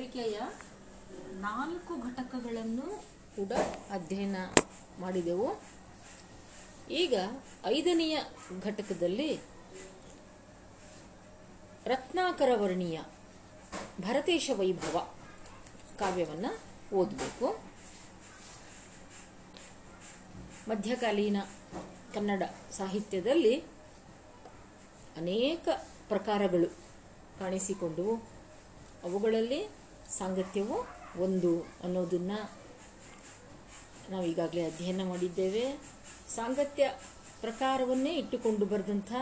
ಪತ್ರಿಕೆಯ ನಾಲ್ಕು ಘಟಕಗಳನ್ನು ಕೂಡ ಅಧ್ಯಯನ ಮಾಡಿದೆವು. ಈಗ ಐದನೆಯ ಘಟಕದಲ್ಲಿ ರತ್ನಾಕರ ವರ್ಣೀಯ ಭರತೇಶ ವೈಭವ ಕಾವ್ಯವನ್ನು ಓದಬೇಕು. ಮಧ್ಯಕಾಲೀನ ಕನ್ನಡ ಸಾಹಿತ್ಯದಲ್ಲಿ ಅನೇಕ ಪ್ರಕಾರಗಳು ಕಾಣಿಸಿಕೊಂಡವು. ಅವುಗಳಲ್ಲಿ ಸಾಂಗತ್ಯವು ಒಂದು ಅನ್ನೋದನ್ನು ನಾವು ಈಗಾಗಲೇ ಅಧ್ಯಯನ ಮಾಡಿದ್ದೇವೆ. ಸಾಂಗತ್ಯ ಪ್ರಕಾರವನ್ನೇ ಇಟ್ಟುಕೊಂಡು ಬರೆದಂಥ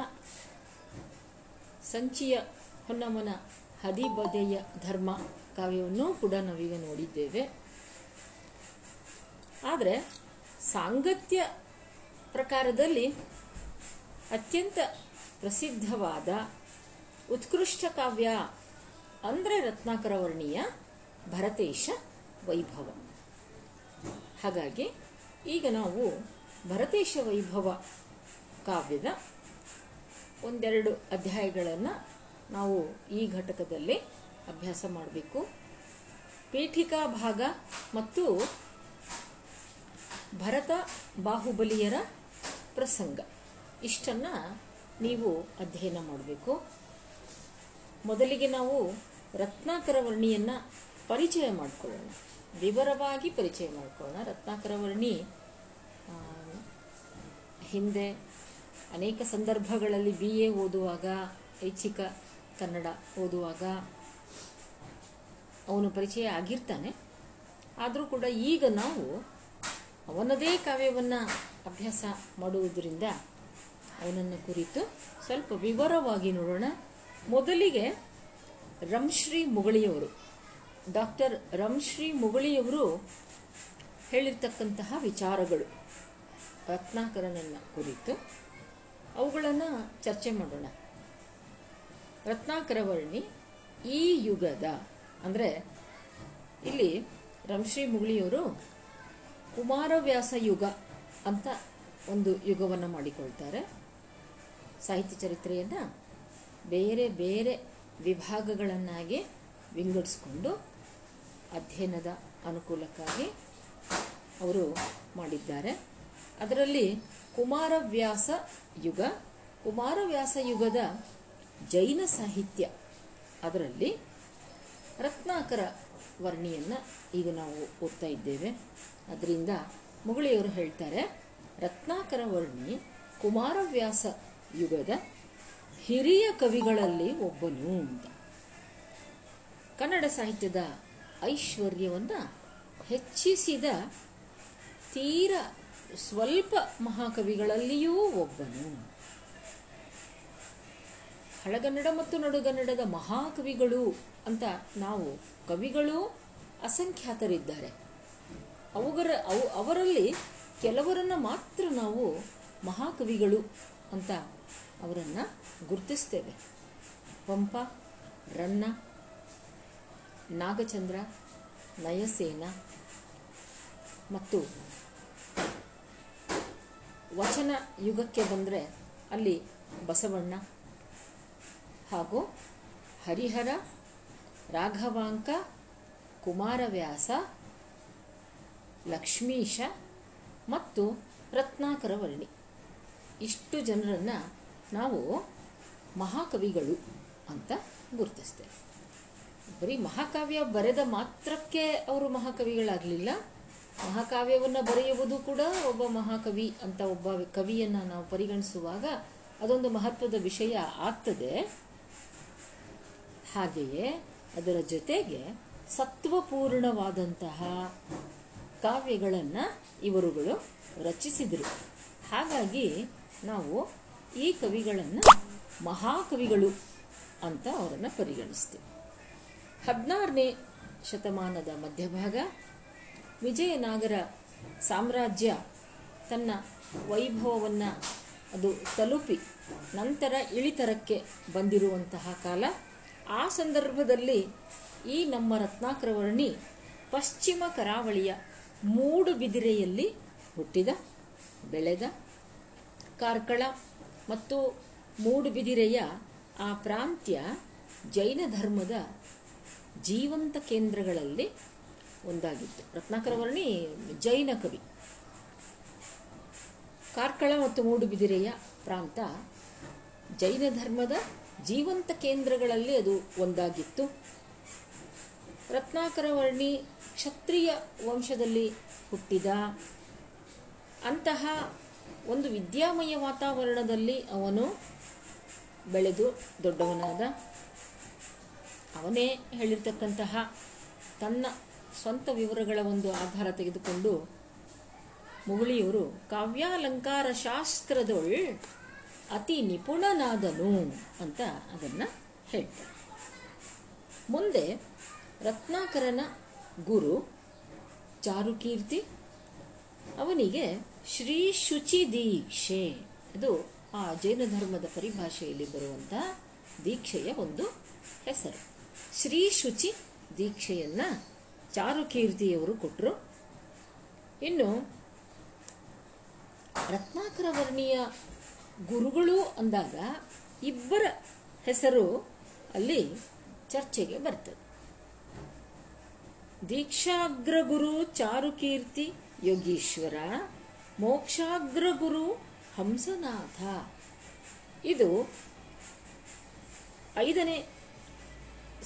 ಸಂಚಿಯ ಹೊನ್ನಮ್ಮನ ಹದಿಬದೆಯ ಧರ್ಮ ಕಾವ್ಯವನ್ನು ಕೂಡ ನಾವೀಗ ನೋಡಿದ್ದೇವೆ. ಆದರೆ ಸಾಂಗತ್ಯ ಪ್ರಕಾರದಲ್ಲಿ ಅತ್ಯಂತ ಪ್ರಸಿದ್ಧವಾದ ಉತ್ಕೃಷ್ಟ ಕಾವ್ಯ ಅಂದರೆ ರತ್ನಾಕರ ವರ್ಣೀಯ ಭರತೇಶ ವೈಭವ. ಹಾಗಾಗಿ ಈಗ ನಾವು ಭರತೇಶ ವೈಭವ ಕಾವ್ಯದ ಒಂದೆರಡು ಅಧ್ಯಾಯಗಳನ್ನು ನಾವು ಈ ಘಟಕದಲ್ಲಿ ಅಭ್ಯಾಸ ಮಾಡಬೇಕು. ಪೀಠಿಕಾ ಭಾಗ ಮತ್ತು ಭರತ ಬಾಹುಬಲಿಯರ ಪ್ರಸಂಗ. ಇಷ್ಟನ್ನು ನೀವು ಅಧ್ಯಯನ ಮಾಡಬೇಕು. ಮೊದಲಿಗೆ ನಾವು ರತ್ನಾಕರವರ್ಣಿಯನ್ನು ಪರಿಚಯ ಮಾಡಿಕೊಳ್ಳೋಣ. ವಿವರವಾಗಿ ಪರಿಚಯ ಮಾಡಿಕೊಳ್ಳೋಣ. ರತ್ನಾಕರವರ್ಣಿ ಹಿಂದೆ ಅನೇಕ ಸಂದರ್ಭಗಳಲ್ಲಿ ಬಿ ಎ ಓದುವಾಗ, ಐಚ್ಛಿಕ ಕನ್ನಡ ಓದುವಾಗ ಅವನು ಪರಿಚಯ ಆಗಿರ್ತಾನೆ. ಆದರೂ ಕೂಡ ಈಗ ನಾವು ಅವನದೇ ಕಾವ್ಯವನ್ನು ಅಭ್ಯಾಸ ಮಾಡುವುದರಿಂದ ಅವನನ್ನು ಕುರಿತು ಸ್ವಲ್ಪ ವಿವರವಾಗಿ ನೋಡೋಣ. ಮೊದಲಿಗೆ ರಂಶ್ರೀ ಮುಗಳಿಯವರು. ಡಾಕ್ಟರ್ ರಂಶ್ರೀ ಮುಗಳಿಯವರು ಹೇಳಿರ್ತಕ್ಕಂತಹ ವಿಚಾರಗಳು. ರತ್ನಾಕರನನ್ನು ಕುರಿತು ಅವುಗಳನ್ನು ಚರ್ಚೆ ಮಾಡೋಣ. ರತ್ನಾಕರವರ್ಣಿ ಈ ಯುಗದ, ಅಂದರೆ ಇಲ್ಲಿ ರಂಶ್ರೀ ಮುಗಳಿಯವರು ಕುಮಾರವ್ಯಾಸ ಯುಗ ಅಂತ ಒಂದು ಯುಗವನ್ನು ಮಾಡಿಕೊಳ್ತಾರೆ. ಸಾಹಿತ್ಯ ಚರಿತ್ರೆಯನ್ನು ಬೇರೆ ಬೇರೆ ವಿಭಾಗಗಳನ್ನಾಗಿ ವಿಂಗಡಿಸ್ಕೊಂಡು ಅಧ್ಯಯನದ ಅನುಕೂಲಕ್ಕಾಗಿ ಅವರು ಮಾಡಿದ್ದಾರೆ. ಅದರಲ್ಲಿ ಕುಮಾರವ್ಯಾಸ ಯುಗ, ಕುಮಾರವ್ಯಾಸ ಯುಗದ ಜೈನ ಸಾಹಿತ್ಯ ಅದರಲ್ಲಿ ರತ್ನಾಕರ ವರ್ಣಿಯನ್ನು ಈಗ ನಾವು ಓದ್ತಾ ಇದ್ದೇವೆ. ಅದರಿಂದ ಮುಗಳಿಯವರು ಹೇಳ್ತಾರೆ, ರತ್ನಾಕರ ವರ್ಣಿ ಕುಮಾರವ್ಯಾಸ ಯುಗದ ಹಿರಿಯ ಕವಿಗಳಲ್ಲಿ ಒಬ್ಬನು ಅಂತ. ಕನ್ನಡ ಸಾಹಿತ್ಯದ ಐಶ್ವರ್ಯವನ್ನು ಹೆಚ್ಚಿಸಿದ ತೀರ ಸ್ವಲ್ಪ ಮಹಾಕವಿಗಳಲ್ಲಿಯೂ ಒಬ್ಬನು. ಹಳಗನ್ನಡ ಮತ್ತು ನಡುಗನ್ನಡದ ಮಹಾಕವಿಗಳು ಅಂತ ನಾವು ಕವಿಗಳು ಅಸಂಖ್ಯಾತರಿದ್ದಾರೆ. ಅವುಗರ ಅವು ಅವರಲ್ಲಿ ಕೆಲವರನ್ನು ಮಾತ್ರ ನಾವು ಮಹಾಕವಿಗಳು ಅಂತ ಅವರನ್ನು ಗುರುತಿಸ್ತೇವೆ. ಪಂಪ, ರನ್ನ, ನಾಗಚಂದ್ರ, ನಯಸೇನ ಮತ್ತು ವಚನ ಯುಗಕ್ಕೆ ಬಂದರೆ ಅಲ್ಲಿ ಬಸವಣ್ಣ ಹಾಗೂ ಹರಿಹರ, ರಾಘವಾಂಕ, ಕುಮಾರವ್ಯಾಸ, ಲಕ್ಷ್ಮೀಶ ಮತ್ತು ರತ್ನಾಕರವರ್ಣಿ. ಇಷ್ಟು ಜನರನ್ನು ನಾವು ಮಹಾಕವಿಗಳು ಅಂತ ಗುರುತಿಸ್ತೇವೆ. ಬರೀ ಮಹಾಕಾವ್ಯ ಬರೆದ ಮಾತ್ರಕ್ಕೆ ಅವರು ಮಹಾಕವಿಗಳಾಗಲಿಲ್ಲ. ಮಹಾಕಾವ್ಯವನ್ನು ಬರೆಯುವುದು ಕೂಡ ಒಬ್ಬ ಮಹಾಕವಿ ಅಂತ ಒಬ್ಬ ಕವಿಯನ್ನು ನಾವು ಪರಿಗಣಿಸುವಾಗ ಅದೊಂದು ಮಹತ್ವದ ವಿಷಯ ಆಗ್ತದೆ. ಹಾಗೆಯೇ ಅದರ ಜೊತೆಗೆ ಸತ್ವಪೂರ್ಣವಾದಂತಹ ಕಾವ್ಯಗಳನ್ನು ಇವರುಗಳು ರಚಿಸಿದರು. ಹಾಗಾಗಿ ನಾವು ಈ ಕವಿಗಳನ್ನು ಮಹಾಕವಿಗಳು ಅಂತ ಅವರನ್ನು ಪರಿಗಣಿಸ್ತೀವಿ. ಹದಿನಾರನೇ ಶತಮಾನದ ಮಧ್ಯಭಾಗ ವಿಜಯನಾಗರ ಸಾಮ್ರಾಜ್ಯ ತನ್ನ ವೈಭವವನ್ನು ಅದು ತಲುಪಿ ನಂತರ ಇಳಿತರಕ್ಕೆ ಬಂದಿರುವಂತಹ ಕಾಲ. ಆ ಸಂದರ್ಭದಲ್ಲಿ ಈ ನಮ್ಮ ರತ್ನಾಕರವರ್ಣಿ ಪಶ್ಚಿಮ ಕರಾವಳಿಯ ಮೂಡುಬಿದಿರೆಯಲ್ಲಿ ಹುಟ್ಟಿದ, ಬೆಳೆದ, ಕಾರ್ಕಳ ಮತ್ತು ಮೂಡುಬಿದಿರೆಯ ಆ ಪ್ರಾಂತ್ಯ ಜೈನ ಧರ್ಮದ ಜೀವಂತ ಕೇಂದ್ರಗಳಲ್ಲಿ ಒಂದಾಗಿತ್ತು. ರತ್ನಾಕರವರ್ಣಿ ಜೈನ ಕವಿ. ಕಾರ್ಕಳ ಮತ್ತು ಮೂಡುಬಿದಿರೆಯ ಪ್ರಾಂತ ಜೈನ ಧರ್ಮದ ಜೀವಂತ ಕೇಂದ್ರಗಳಲ್ಲಿ ಅದು ಒಂದಾಗಿತ್ತು. ರತ್ನಾಕರವರ್ಣಿ ಕ್ಷತ್ರಿಯ ವಂಶದಲ್ಲಿ ಹುಟ್ಟಿದ ಅಂತಹ ಒಂದು ವಿದ್ಯಾಮಯ ವಾತಾವರಣದಲ್ಲಿ ಅವನು ಬೆಳೆದು ದೊಡ್ಡವನಾದ ಅವನೇ ಹೇಳಿರ್ತಕ್ಕಂತಹ ತನ್ನ ಸ್ವಂತ ವಿವರಗಳ ಒಂದು ಆಧಾರ ತೆಗೆದುಕೊಂಡು ಮುಗುಳಿಯವರು ಕಾವ್ಯಾಲಂಕಾರ ಶಾಸ್ತ್ರದೊಳ್ ಅತಿ ನಿಪುಣನಾದನು ಅಂತ ಅದನ್ನು ಹೇಳ್ತಾರೆ. ಮುಂದೆ ರತ್ನಾಕರನ ಗುರು ಚಾರುಕೀರ್ತಿ ಅವನಿಗೆ ಶ್ರೀ ಶುಚಿ ದೀಕ್ಷೆ. ಅದು ಆ ಜೈನ ಧರ್ಮದ ಪರಿಭಾಷೆಯಲ್ಲಿ ಬರುವಂಥ ದೀಕ್ಷೆಯ ಒಂದು ಹೆಸರು. ಶ್ರೀ ಶುಚಿ ದೀಕ್ಷೆಯನ್ನ ಚಾರುಕೀರ್ತಿಯವರು ಕೊಟ್ಟರು ಇನ್ನು ರತ್ನಾಕರ ವರ್ಣಿಯ ಗುರುಗಳು ಅಂದಾಗ ಇಬ್ಬರ ಹೆಸರು ಅಲ್ಲಿ ಚರ್ಚೆಗೆ ಬರ್ತದೆ. ದೀಕ್ಷಾಗ್ರಗುರು ಚಾರುಕೀರ್ತಿ ಯೋಗೀಶ್ವರ ಮೋಕ್ಷಾಗ್ರಗುರು ಹಂಸನಾಥ. ಇದು ಐದನೇ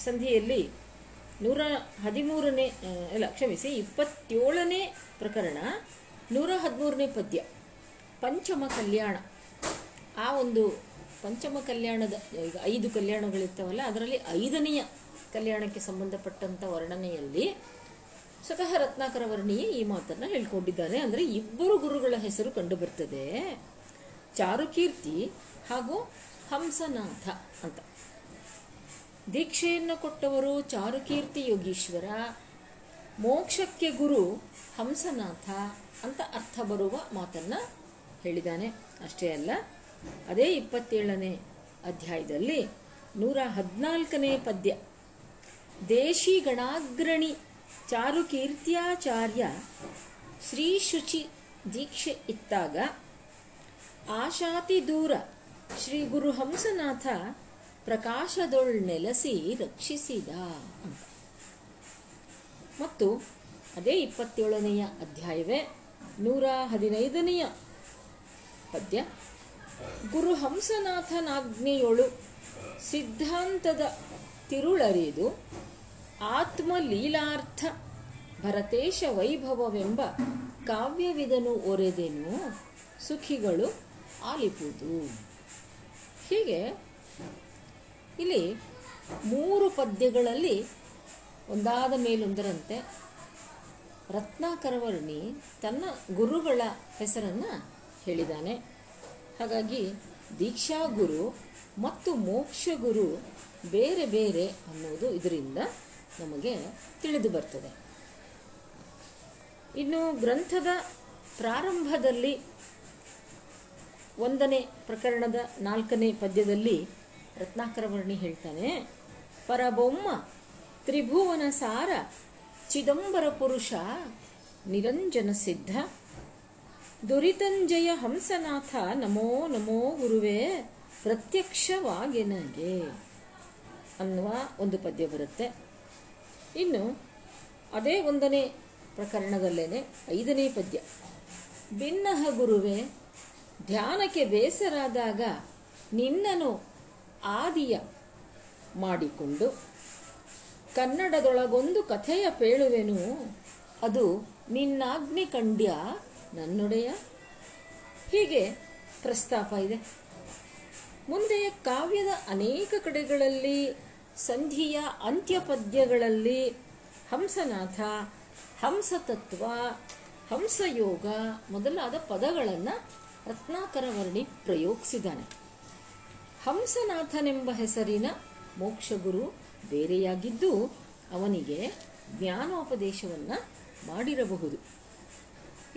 ಸಂಧಿಯಲ್ಲಿ ನೂರ ಹದಿಮೂರನೇ ಅಲ್ಲ, ಕ್ಷಮಿಸಿ, ಇಪ್ಪತ್ತೇಳನೇ ಪ್ರಕರಣ, ನೂರ ಹದಿಮೂರನೇ ಪದ್ಯ, ಪಂಚಮ ಕಲ್ಯಾಣ. ಆ ಒಂದು ಪಂಚಮ ಕಲ್ಯಾಣದ, ಈಗ ಐದು ಕಲ್ಯಾಣಗಳಿರ್ತಾವಲ್ಲ, ಅದರಲ್ಲಿ ಐದನೆಯ ಕಲ್ಯಾಣಕ್ಕೆ ಸಂಬಂಧಪಟ್ಟಂಥ ವರ್ಣನೆಯಲ್ಲಿ ಸ್ವತಃ ರತ್ನಾಕರ ವರ್ಣಿಯೇ ಈ ಮಾತನ್ನು ಹೇಳ್ಕೊಂಡಿದ್ದಾನೆ ಅಂದರೆ ಇಬ್ಬರು ಗುರುಗಳ ಹೆಸರು ಕಂಡು ಬರ್ತದೆ ಚಾರುಕೀರ್ತಿ ಹಾಗೂ ಹಂಸನಾಥ ಅಂತ. ದೀಕ್ಷೆಯನ್ನು ಕೊಟ್ಟವರು ಚಾರುಕೀರ್ತಿ ಯೋಗೀಶ್ವರ, ಮೋಕ್ಷಕ್ಕೆ ಗುರು ಹಂಸನಾಥ ಅಂತ ಅರ್ಥ ಬರುವ ಮಾತನ್ನು ಹೇಳಿದ್ದಾನೆ. ಅಷ್ಟೇ ಅಲ್ಲ, ಅದೇ ಇಪ್ಪತ್ತೇಳನೇ ಅಧ್ಯಾಯದಲ್ಲಿ ನೂರ ಹದಿನಾಲ್ಕನೇ ಪದ್ಯ, ದೇಶಿ ಗಣಾಗ್ರಣಿ ಚಾರುಕೀರ್ತ್ಯಾಚಾರ್ಯ ಶ್ರೀ ಶುಚಿ ದೀಕ್ಷೆ ಇತ್ತಾಗ ಆಶಾತಿ ದೂರ ಶ್ರೀ ಗುರು ಹಂಸನಾಥ ಪ್ರಕಾಶದೊಳ್ ನೆಲೆಸಿ ರಕ್ಷಿಸಿದ ಮತ್ತು ಅದೇ ಇಪ್ಪತ್ತೇಳನೆಯ ಅಧ್ಯಾಯವೇ ನೂರ ಹದಿನೈದನೆಯ ಪದ್ಯ. ಗುರು ಹಂಸನಾಥನಾಜ್ಞೆಯೊಳು ಸಿದ್ಧಾಂತದ ತಿರುಳರಿದು ಆತ್ಮಲೀಲಾರ್ಥ ಭರತೇಶ ವೈಭವವೆಂಬ ಕಾವ್ಯವಿದನು ಒರೆದೆನು ಸುಖಿಗಳು ಆಲಿಪುದು ಹೀಗೆ ಇಲ್ಲಿ ಮೂರು ಪದ್ಯಗಳಲ್ಲಿ ಒಂದಾದ ಮೇಲೊಂದರಂತೆ ರತ್ನಾಕರವರ್ಣಿ ತನ್ನ ಗುರುಗಳ ಹೆಸರನ್ನು ಹೇಳಿದ್ದಾನೆ. ಹಾಗಾಗಿ ದೀಕ್ಷಾ ಗುರು ಮತ್ತು ಮೋಕ್ಷ ಗುರು ಬೇರೆ ಬೇರೆ ಅನ್ನೋದು ಇದರಿಂದ ನಮಗೆ ತಿಳಿದು ಬರ್ತದೆ. ಇನ್ನು ಗ್ರಂಥದ ಪ್ರಾರಂಭದಲ್ಲಿ ಒಂದನೇ ಪ್ರಕರಣದ ನಾಲ್ಕನೇ ಪದ್ಯದಲ್ಲಿ ರತ್ನಾಕರವರ್ಣಿ ಹೇಳ್ತಾನೆ, ಪರಬೊಮ್ಮ ತ್ರಿಭುವನ ಸಾರ ಚಿದಂಬರ ಪುರುಷ ನಿರಂಜನ ಸಿದ್ಧ. ದುರಿತಂಜಯ ಹಂಸನಾಥ ನಮೋ ನಮೋ ಗುರುವೇ, ಪ್ರತ್ಯಕ್ಷವಾಗೆನಗೆ. ಅನ್ನುವ ಒಂದು ಪದ್ಯ ಬರುತ್ತೆ. ಇನ್ನು ಅದೇ ಒಂದನೇ ಪ್ರಕರಣದಲ್ಲೇನೆ ಐದನೇ ಪದ್ಯ. ಭಿನ್ನಹ ಗುರುವೆ, ಧ್ಯಾನಕ್ಕೆ ಬೇಸರಾದಾಗ ನಿನ್ನನು ಆದಿಯ ಮಾಡಿಕೊಂಡು ಕನ್ನಡದೊಳಗೊಂದು ಕಥೆಯ ಪೇಳುವೆನು, ಅದು ನಿನ್ನಾಗ್ನಿ ಕಂಡ್ಯ ನನ್ನೊಡೆಯ. ಹೀಗೆ ಪ್ರಸ್ತಾಪ ಇದೆ. ಮುಂದೆ ಕಾವ್ಯದ ಅನೇಕ ಕಡೆಗಳಲ್ಲಿ ಸಂಧಿಯ ಅಂತ್ಯ ಪದ್ಯಗಳಲ್ಲಿ ಹಂಸನಾಥ, ಹಂಸತತ್ವ, ಹಂಸಯೋಗ ಮೊದಲಾದ ಪದಗಳನ್ನು ರತ್ನಾಕರ ವರ್ಣಿ ಪ್ರಯೋಗಿಸಿದ್ದಾನೆ ಹಂಸನಾಥನೆಂಬ ಹೆಸರಿನ ಮೋಕ್ಷಗುರು ಬೇರೆಯಾಗಿದ್ದು ಅವನಿಗೆ ಜ್ಞಾನೋಪದೇಶವನ್ನು ಮಾಡಿರಬಹುದು.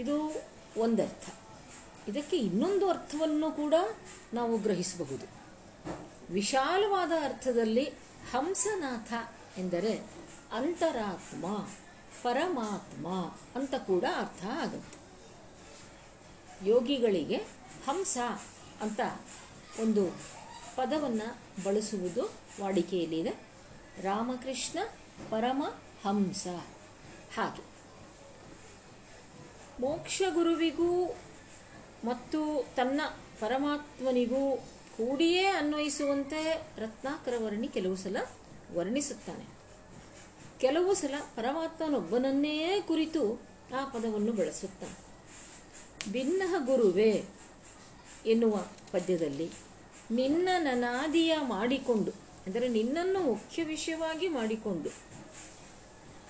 ಇದು ಒಂದರ್ಥ. ಇದಕ್ಕೆ ಇನ್ನೊಂದು ಅರ್ಥವನ್ನು ಕೂಡ ನಾವು ಗ್ರಹಿಸಬಹುದು. ವಿಶಾಲವಾದ ಅರ್ಥದಲ್ಲಿ ಹಂಸನಾಥ ಎಂದರೆ ಅಂತರಾತ್ಮ, ಪರಮಾತ್ಮ ಅಂತ ಕೂಡ ಅರ್ಥ ಆಗುತ್ತೆ. ಯೋಗಿಗಳಿಗೆ ಹಂಸ ಅಂತ ಒಂದು ಪದವನ್ನು ಬಳಸುವುದು ವಾಡಿಕೆಯಲ್ಲಿದೆ. ರಾಮಕೃಷ್ಣ ಪರಮ ಹಂಸ. ಹಾಗೆ. ಮೋಕ್ಷ ಗುರುವಿಗೂ ಮತ್ತು ತನ್ನ ಪರಮಾತ್ಮನಿಗೂ ಕೂಡಿಯೇ ಅನ್ವಯಿಸುವಂತೆ ರತ್ನಾಕರ ವರ್ಣಿ ಕೆಲವು ಸಲ ವರ್ಣಿಸುತ್ತಾನೆ. ಕೆಲವು ಸಲ ಪರಮಾತ್ಮನೊಬ್ಬನನ್ನೇ ಕುರಿತು ಆ ಪದವನ್ನು ಬಳಸುತ್ತಾನೆ. ಭಿನ್ನ ಗುರುವೇ ಎನ್ನುವ ಪದ್ಯದಲ್ಲಿ ನಿನ್ನ ನನಾದಿಯ ಮಾಡಿಕೊಂಡು, ಅಂದರೆ ನಿನ್ನನ್ನು ಮುಖ್ಯ ವಿಷಯವಾಗಿ ಮಾಡಿಕೊಂಡು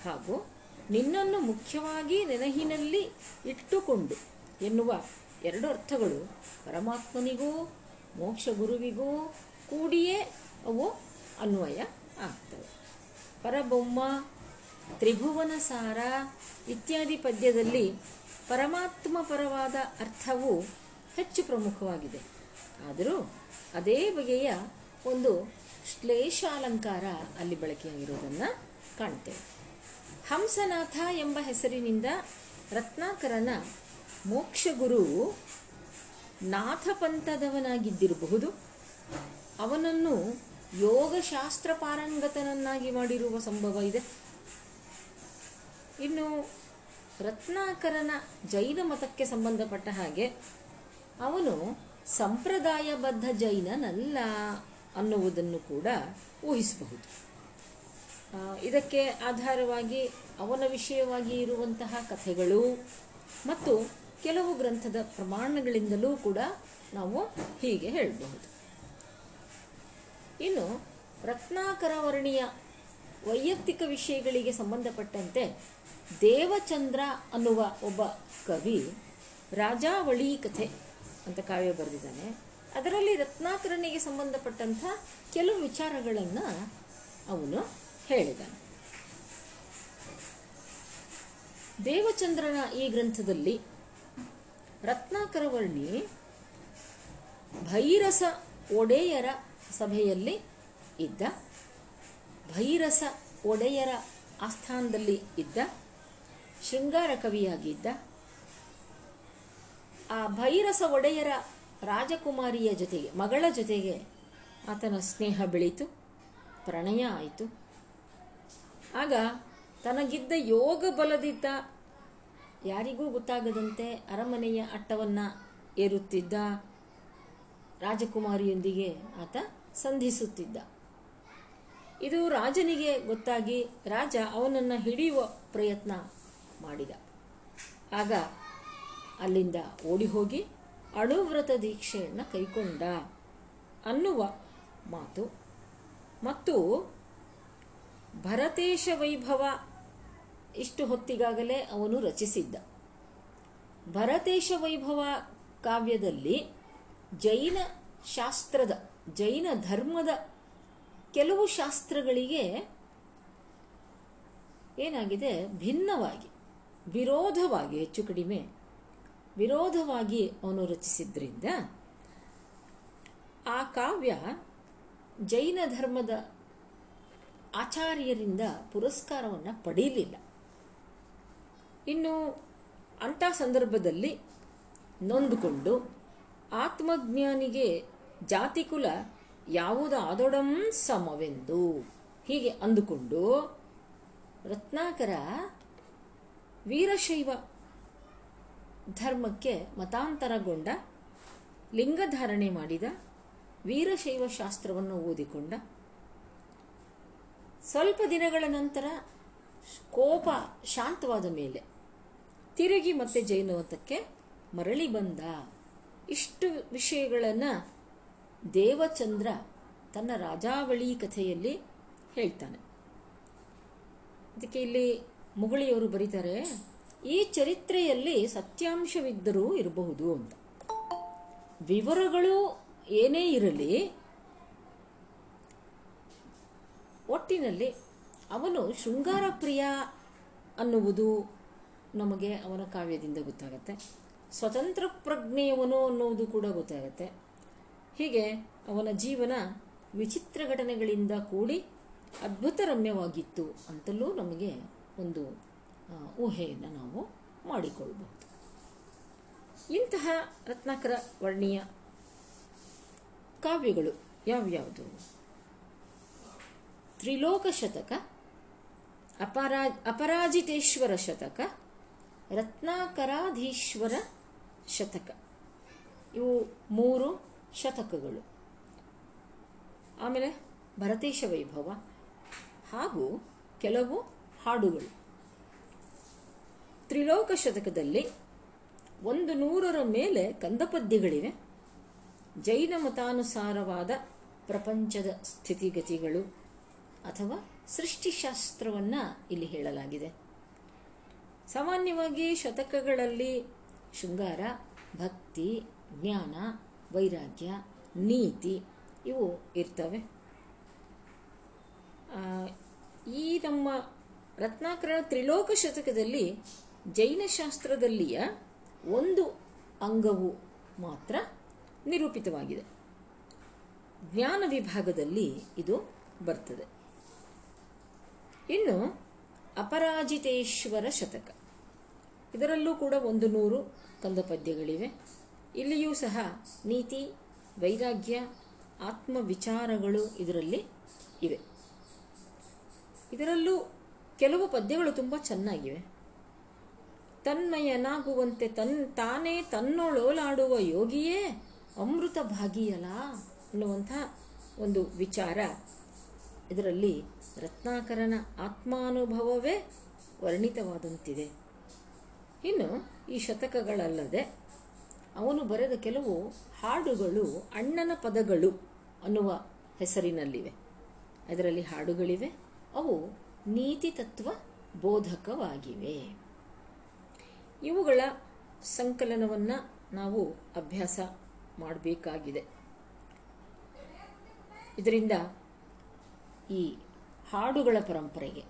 ಹಾಗೂ ನಿನ್ನನ್ನು ಮುಖ್ಯವಾಗಿ ನೆನಹಿನಲ್ಲಿ ಇಟ್ಟುಕೊಂಡು ಎನ್ನುವ ಎರಡು ಅರ್ಥಗಳು ಪರಮಾತ್ಮನಿಗೂ ಮೋಕ್ಷ ಗುರುವಿಗೂ ಕೂಡಿಯೇ ಅವು ಅನ್ವಯ ಆಗ್ತವೆ. ಪರಬೊಮ್ಮ ತ್ರಿಭುವನ ಸಾರ ಇತ್ಯಾದಿ ಪದ್ಯದಲ್ಲಿ ಪರಮಾತ್ಮ ಪರವಾದ ಅರ್ಥವು ಹೆಚ್ಚು ಪ್ರಮುಖವಾಗಿದೆ. ಆದರೂ ಅದೇ ಬಗೆಯ ಒಂದು ಶ್ಲೇಷಾಲಂಕಾರ ಅಲ್ಲಿ ಬಳಕೆಯಾಗಿರುವುದನ್ನು ಕಾಣ್ತೇವೆ. ಹಂಸನಾಥ ಎಂಬ ಹೆಸರಿನಿಂದ ರತ್ನಾಕರನ ಮೋಕ್ಷ ಗುರು ನಾಥ ಪಂಥದವನಾಗಿದ್ದಿರಬಹುದು ಅವನನ್ನು ಯೋಗಶಾಸ್ತ್ರ ಪಾರಂಗತನನ್ನಾಗಿ ಮಾಡಿರುವ ಸಂಭವ ಇದೆ. ಇನ್ನು ರತ್ನಾಕರನ ಜೈನ ಮತಕ್ಕೆ ಸಂಬಂಧಪಟ್ಟ ಹಾಗೆ ಅವನು ಸಂಪ್ರದಾಯಬದ್ಧ ಜೈನನಲ್ಲ ಅನ್ನುವುದನ್ನು ಕೂಡ ಊಹಿಸಬಹುದು. ಇದಕ್ಕೆ ಆಧಾರವಾಗಿ ಅವನ ವಿಷಯವಾಗಿ ಇರುವಂತಹ ಕಥೆಗಳು ಮತ್ತು ಕೆಲವು ಗ್ರಂಥದ ಪ್ರಮಾಣಗಳಿಂದಲೂ ಕೂಡ ನಾವು ಹೀಗೆ ಹೇಳಬಹುದು. ಇನ್ನು ರತ್ನಾಕರ ವರ್ಣಿಯ ವೈಯಕ್ತಿಕ ವಿಷಯಗಳಿಗೆ ಸಂಬಂಧಪಟ್ಟಂತೆ ದೇವಚಂದ್ರ ಅನ್ನುವ ಒಬ್ಬ ಕವಿ ರಾಜಾವಳಿ ಕಥೆ ಅಂತ ಕಾವ್ಯ ಬರೆದಿದ್ದಾನೆ. ಅದರಲ್ಲಿ ರತ್ನಾಕರನಿಗೆ ಸಂಬಂಧಪಟ್ಟಂಥ ಕೆಲವು ವಿಚಾರಗಳನ್ನು ಅವನು ಹೇಳಿದ್ದಾನೆ. ದೇವಚಂದ್ರನ ಈ ಗ್ರಂಥದಲ್ಲಿ ರತ್ನಾಕರ ವರ್ಣಿ ಭೈರಸ ಒಡೆಯರ ಸಭೆಯಲ್ಲಿ ಇದ್ದ, ಭೈರಸ ಒಡೆಯರ ಆಸ್ಥಾನದಲ್ಲಿ ಇದ್ದ, ಶೃಂಗಾರ ಕವಿಯಾಗಿದ್ದ, ಆ ಭೈರಸ ಒಡೆಯರ ರಾಜಕುಮಾರಿಯ ಜೊತೆಗೆ, ಮಗಳ ಜೊತೆಗೆ ಆತನ ಸ್ನೇಹ ಬೆಳೀತು, ಪ್ರಣಯ ಆಯಿತು. ಆಗ ತನಗಿದ್ದ ಯೋಗ ಬಲದಿದ್ದ ಯಾರಿಗೂ ಗೊತ್ತಾಗದಂತೆ ಅರಮನೆಯ ಅಟ್ಟವನ್ನು ಏರುತ್ತಿದ್ದ ರಾಜಕುಮಾರಿಯೊಂದಿಗೆ ಆತ ಸಂಧಿಸುತ್ತಿದ್ದ. ಇದು ರಾಜನಿಗೆ ಗೊತ್ತಾಗಿ ರಾಜ ಅವನನ್ನು ಹಿಡಿಯುವ ಪ್ರಯತ್ನ ಮಾಡಿದ. ಆಗ ಅಲ್ಲಿಂದ ಓಡಿ ಹೋಗಿ ಅಣುವ್ರತ ದೀಕ್ಷೆಯನ್ನು ಕೈಕೊಂಡ. ಅನ್ನುವ ಮಾತು, ಮತ್ತು ಭರತೇಶ ವೈಭವ ಇಷ್ಟು ಹೊತ್ತಿಗಾಗಲೇ ಅವನು ರಚಿಸಿದ್ದ. ಭರತೇಶ ವೈಭವ ಕಾವ್ಯದಲ್ಲಿ ಜೈನ ಶಾಸ್ತ್ರದ, ಜೈನ ಧರ್ಮದ ಕೆಲವು ಶಾಸ್ತ್ರಗಳಿಗೆ ಏನಾಗಿದೆ? ಭಿನ್ನವಾಗಿ, ವಿರೋಧವಾಗಿ, ಹೆಚ್ಚು ಕಡಿಮೆ ವಿರೋಧವಾಗಿ ಅವನು ರಚಿಸಿದ್ರಿಂದ ಆ ಕಾವ್ಯ ಜೈನ ಧರ್ಮದ ಆಚಾರ್ಯರಿಂದ ಪುರಸ್ಕಾರವನ್ನು ಪಡೆಯಲಿಲ್ಲ ಇನ್ನು ಅಂಥ ಸಂದರ್ಭದಲ್ಲಿ ನೊಂದುಕೊಂಡು ಆತ್ಮಜ್ಞಾನಿಗೆ ಜಾತಿಕುಲ ಯಾವುದಾದೊಡಂ ಸಮವೆಂದು ಹೀಗೆ ಅಂದುಕೊಂಡು ರತ್ನಾಕರ ವೀರಶೈವ ಧರ್ಮಕ್ಕೆ ಮತಾಂತರಗೊಂಡ, ಲಿಂಗಧಾರಣೆ ಮಾಡಿದ, ವೀರಶೈವ ಶಾಸ್ತ್ರವನ್ನು ಓದಿಕೊಂಡ, ಸ್ವಲ್ಪ ದಿನಗಳ ನಂತರ ಕೋಪ ಶಾಂತವಾದ ಮೇಲೆ ತಿರುಗಿ ಮತ್ತೆ ಜೈನವತಕ್ಕೆ ಮರಳಿ ಬಂದ ಇಷ್ಟು ವಿಷಯಗಳನ್ನು ದೇವಚಂದ್ರ ತನ್ನ ರಾಜಾವಳಿ ಕಥೆಯಲ್ಲಿ ಹೇಳ್ತಾನೆ. ಅದಕ್ಕೆ ಇಲ್ಲಿ ಮುಗಳಿಯವರು ಬರೀತಾರೆ, ಈ ಚರಿತ್ರೆಯಲ್ಲಿ ಸತ್ಯಾಂಶವಿದ್ದರೂ ಇರಬಹುದು ಅಂತ. ವಿವರಗಳು ಏನೇ ಇರಲಿ, ಒಟ್ಟಿನಲ್ಲಿ ಅವನು ಶೃಂಗಾರ ಪ್ರಿಯ ಅನ್ನುವುದು ನಮಗೆ ಅವನ ಕಾವ್ಯದಿಂದ ಗೊತ್ತಾಗುತ್ತೆ. ಸ್ವತಂತ್ರ ಪ್ರಜ್ಞೆಯವನು ಅನ್ನೋದು ಕೂಡ ಗೊತ್ತಾಗುತ್ತೆ. ಹೀಗೆ ಅವನ ಜೀವನ ವಿಚಿತ್ರ ಘಟನೆಗಳಿಂದ ಕೂಡಿ ಅದ್ಭುತ ರಮ್ಯವಾಗಿತ್ತು ಅಂತಲೂ ನಮಗೆ ಒಂದು ಊಹೆಯನ್ನು ನಾವು ಮಾಡಿಕೊಳ್ಬಹುದು. ಇಂತಹ ರತ್ನಾಕರ ವರ್ಣೀಯ ಕಾವ್ಯಗಳು ಯಾವ್ಯಾವುದು? ತ್ರಿಲೋಕ ಶತಕ, ಅಪರಾ, ಅಪರಾಜಿತೇಶ್ವರ ಶತಕ ರತ್ನಾಕರಾಧೀಶ್ವರ ಶತಕ. ಇವು ಮೂರು ಶತಕಗಳು. ಆಮೇಲೆ ಭರತೇಶ ವೈಭವ ಹಾಗೂ ಕೆಲವು ಹಾಡುಗಳು. ತ್ರಿಲೋಕ ಶತಕದಲ್ಲಿ ಒಂದು ನೂರರ ಮೇಲೆ ಕಂದಪದ್ಯಗಳಿವೆ. ಜೈನ ಮತಾನುಸಾರವಾದ ಪ್ರಪಂಚದ ಸ್ಥಿತಿಗತಿಗಳು ಅಥವಾ ಸೃಷ್ಟಿಶಾಸ್ತ್ರವನ್ನು ಇಲ್ಲಿ ಹೇಳಲಾಗಿದೆ. ಸಾಮಾನ್ಯವಾಗಿ ಶತಕಗಳಲ್ಲಿ ಶೃಂಗಾರ, ಭಕ್ತಿ, ಜ್ಞಾನ, ವೈರಾಗ್ಯ, ನೀತಿ ಇವು ಇರ್ತವೆ. ಈ ನಮ್ಮ ರತ್ನಾಕರ ತ್ರಿಲೋಕ ಶತಕದಲ್ಲಿ ಜೈನ ಶಾಸ್ತ್ರದಲ್ಲಿಯ ಒಂದು ಅಂಗವು ಮಾತ್ರ ನಿರೂಪಿತವಾಗಿದೆ. ಜ್ಞಾನ ವಿಭಾಗದಲ್ಲಿ ಇದು ಬರ್ತದೆ. ಇನ್ನು ಅಪರಾಜಿತೇಶ್ವರ ಶತಕ. ಇದರಲ್ಲೂ ಕೂಡ ಒಂದು ನೂರು ಕಂದಪದ್ಯಗಳಿವೆ. ಇಲ್ಲಿಯೂ ಸಹ ನೀತಿ, ವೈರಾಗ್ಯ ಆತ್ಮ ವಿಚಾರಗಳು ಇದರಲ್ಲಿ ಇವೆ. ಇದರಲ್ಲೂ ಕೆಲವು ಪದ್ಯಗಳು ತುಂಬ ಚೆನ್ನಾಗಿವೆ. ತನ್ಮಯನಾಗುವಂತೆ ತನ್ ತಾನೇ ತನ್ನೊಳೋಲಾಡುವ ಯೋಗಿಯೇ ಅಮೃತ ಭಾಗಿಯಲ್ಲ ಅನ್ನುವಂಥ ಒಂದು ವಿಚಾರ ಇದರಲ್ಲಿ ರತ್ನಾಕರನ ಆತ್ಮಾನುಭವವೇ ವರ್ಣಿತವಾದಂತಿದೆ. ಇನ್ನು ಈ ಶತಕಗಳಲ್ಲದೆ ಅವನು ಬರೆದ ಕೆಲವು ಹಾಡುಗಳು ಅಣ್ಣನ ಪದಗಳು ಅನ್ನುವ ಹೆಸರಿನಲ್ಲಿವೆ. ಅದರಲ್ಲಿ ಹಾಡುಗಳಿವೆ, ಅವು ನೀತಿ ತತ್ವ ಬೋಧಕವಾಗಿವೆ. ಇವುಗಳ ಸಂಕಲನವನ್ನು ನಾವು ಅಭ್ಯಾಸ ಮಾಡಬೇಕಾಗಿದೆ. ಇದರಿಂದ ಈ ಹಾಡುಗಳ ಪರಂಪರೆಗೆ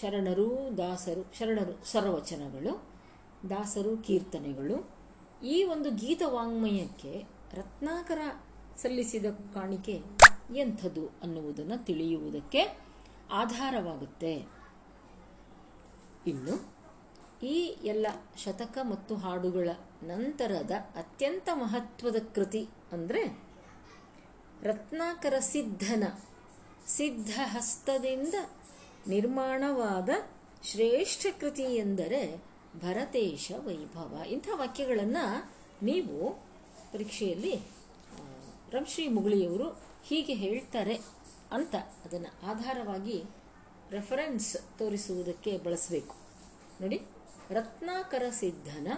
ಶರಣರು, ದಾಸರು, ಶರಣರು ಸರ್ವಚನಗಳು ದಾಸರು ಕೀರ್ತನೆಗಳು. ಈ ಒಂದು ಗೀತ ವಾಂಗ್ಮಯಕ್ಕೆ ರತ್ನಾಕರ ಸಲ್ಲಿಸಿದ ಕಾಣಿಕೆ ಎಂಥದ್ದು ಅನ್ನುವುದನ್ನು ತಿಳಿಯುವುದಕ್ಕೆ ಆಧಾರವಾಗುತ್ತೆ. ಇನ್ನು ಈ ಎಲ್ಲ ಶತಕ ಮತ್ತು ಹಾಡುಗಳ ನಂತರದ ಅತ್ಯಂತ ಮಹತ್ವದ ಕೃತಿ ಅಂದರೆ ರತ್ನಾಕರ ಸಿದ್ಧನ ಹಸ್ತದಿಂದ ನಿರ್ಮಾಣವಾದ ಶ್ರೇಷ್ಠ ಕೃತಿ ಎಂದರೆ ಭರತೇಶ ವೈಭವ. ಇಂಥ ವಾಕ್ಯಗಳನ್ನು ನೀವು ಪರೀಕ್ಷೆಯಲ್ಲಿ ರಂಶ್ರೀ ಮುಗುಳಿಯವರು ಹೀಗೆ ಹೇಳ್ತಾರೆ ಅಂತ ಅದನ್ನು ಆಧಾರವಾಗಿ ರೆಫರೆನ್ಸ್ ತೋರಿಸುವುದಕ್ಕೆ ಬಳಸಬೇಕು. ನೋಡಿ, ರತ್ನಾಕರ ಸಿದ್ಧನ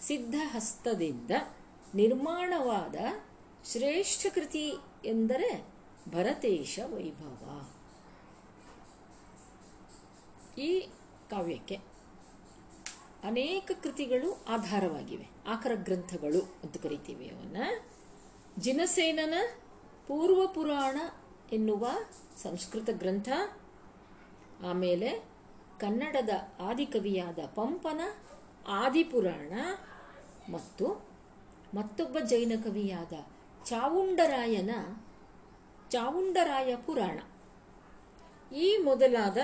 ಸಿದ್ಧಹಸ್ತದಿಂದ ನಿರ್ಮಾಣವಾದ ಶ್ರೇಷ್ಠ ಕೃತಿ ಎಂದರೆ ಭರತೇಶ ವೈಭವ. ಈ ಕಾವ್ಯಕ್ಕೆ ಅನೇಕ ಕೃತಿಗಳು ಆಧಾರವಾಗಿವೆ. ಆಕರ ಗ್ರಂಥಗಳು ಅಂತ ಕರಿತೀವಿ ಅವನ್ನ. ಜಿನಸೇನನ ಪೂರ್ವ ಪುರಾಣ ಎನ್ನುವ ಸಂಸ್ಕೃತ ಗ್ರಂಥ, ಆಮೇಲೆ ಕನ್ನಡದ ಆದಿಕವಿಯಾದ ಪಂಪನ ಆದಿಪುರಾಣ ಮತ್ತು ಮತ್ತೊಬ್ಬ ಜೈನ ಕವಿಯಾದ ಚಾವುಂಡರಾಯನ ಚಾವುಂಡರಾಯ ಪುರಾಣ. ಈ ಮೊದಲಾದ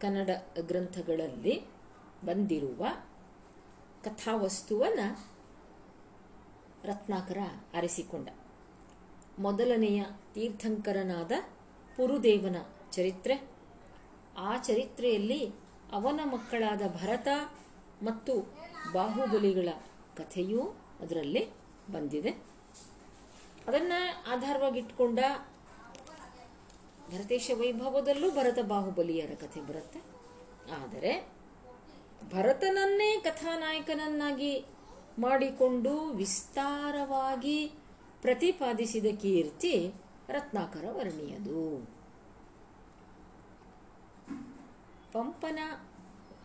ಕನ್ನಡ ಗ್ರಂಥಗಳಲ್ಲಿ ಬಂದಿರುವ ಕಥಾವಸ್ತುವನ್ನು ರತ್ನಾಕರ ಅರಿಸಿಕೊಂಡ ಮೊದಲನೆಯ ತೀರ್ಥಂಕರನಾದ ಪುರುದೇವನ ಚರಿತ್ರೆ. ಆ ಚರಿತ್ರೆಯಲ್ಲಿ ಅವನ ಮಕ್ಕಳಾದ ಭರತ ಮತ್ತು ಬಾಹುಬಲಿಗಳ ಕಥೆಯೂ ಅದರಲ್ಲಿ ಬಂದಿದೆ. ಅದನ್ನು ಆಧಾರವಾಗಿಟ್ಕೊಂಡ ಭರತೇಶ ವೈಭವದಲ್ಲೂ ಭರತ ಬಾಹುಬಲಿಯರ ಕಥೆ ಬರುತ್ತೆ. ಆದರೆ ಭರತನನ್ನೇ ಕಥಾನಾಯಕನನ್ನಾಗಿ ಮಾಡಿಕೊಂಡು ವಿಸ್ತಾರವಾಗಿ ಪ್ರತಿಪಾದಿಸಿದ ಕೀರ್ತಿ ರತ್ನಾಕರ ವರ್ಣಿಯದು. ಪಂಪನ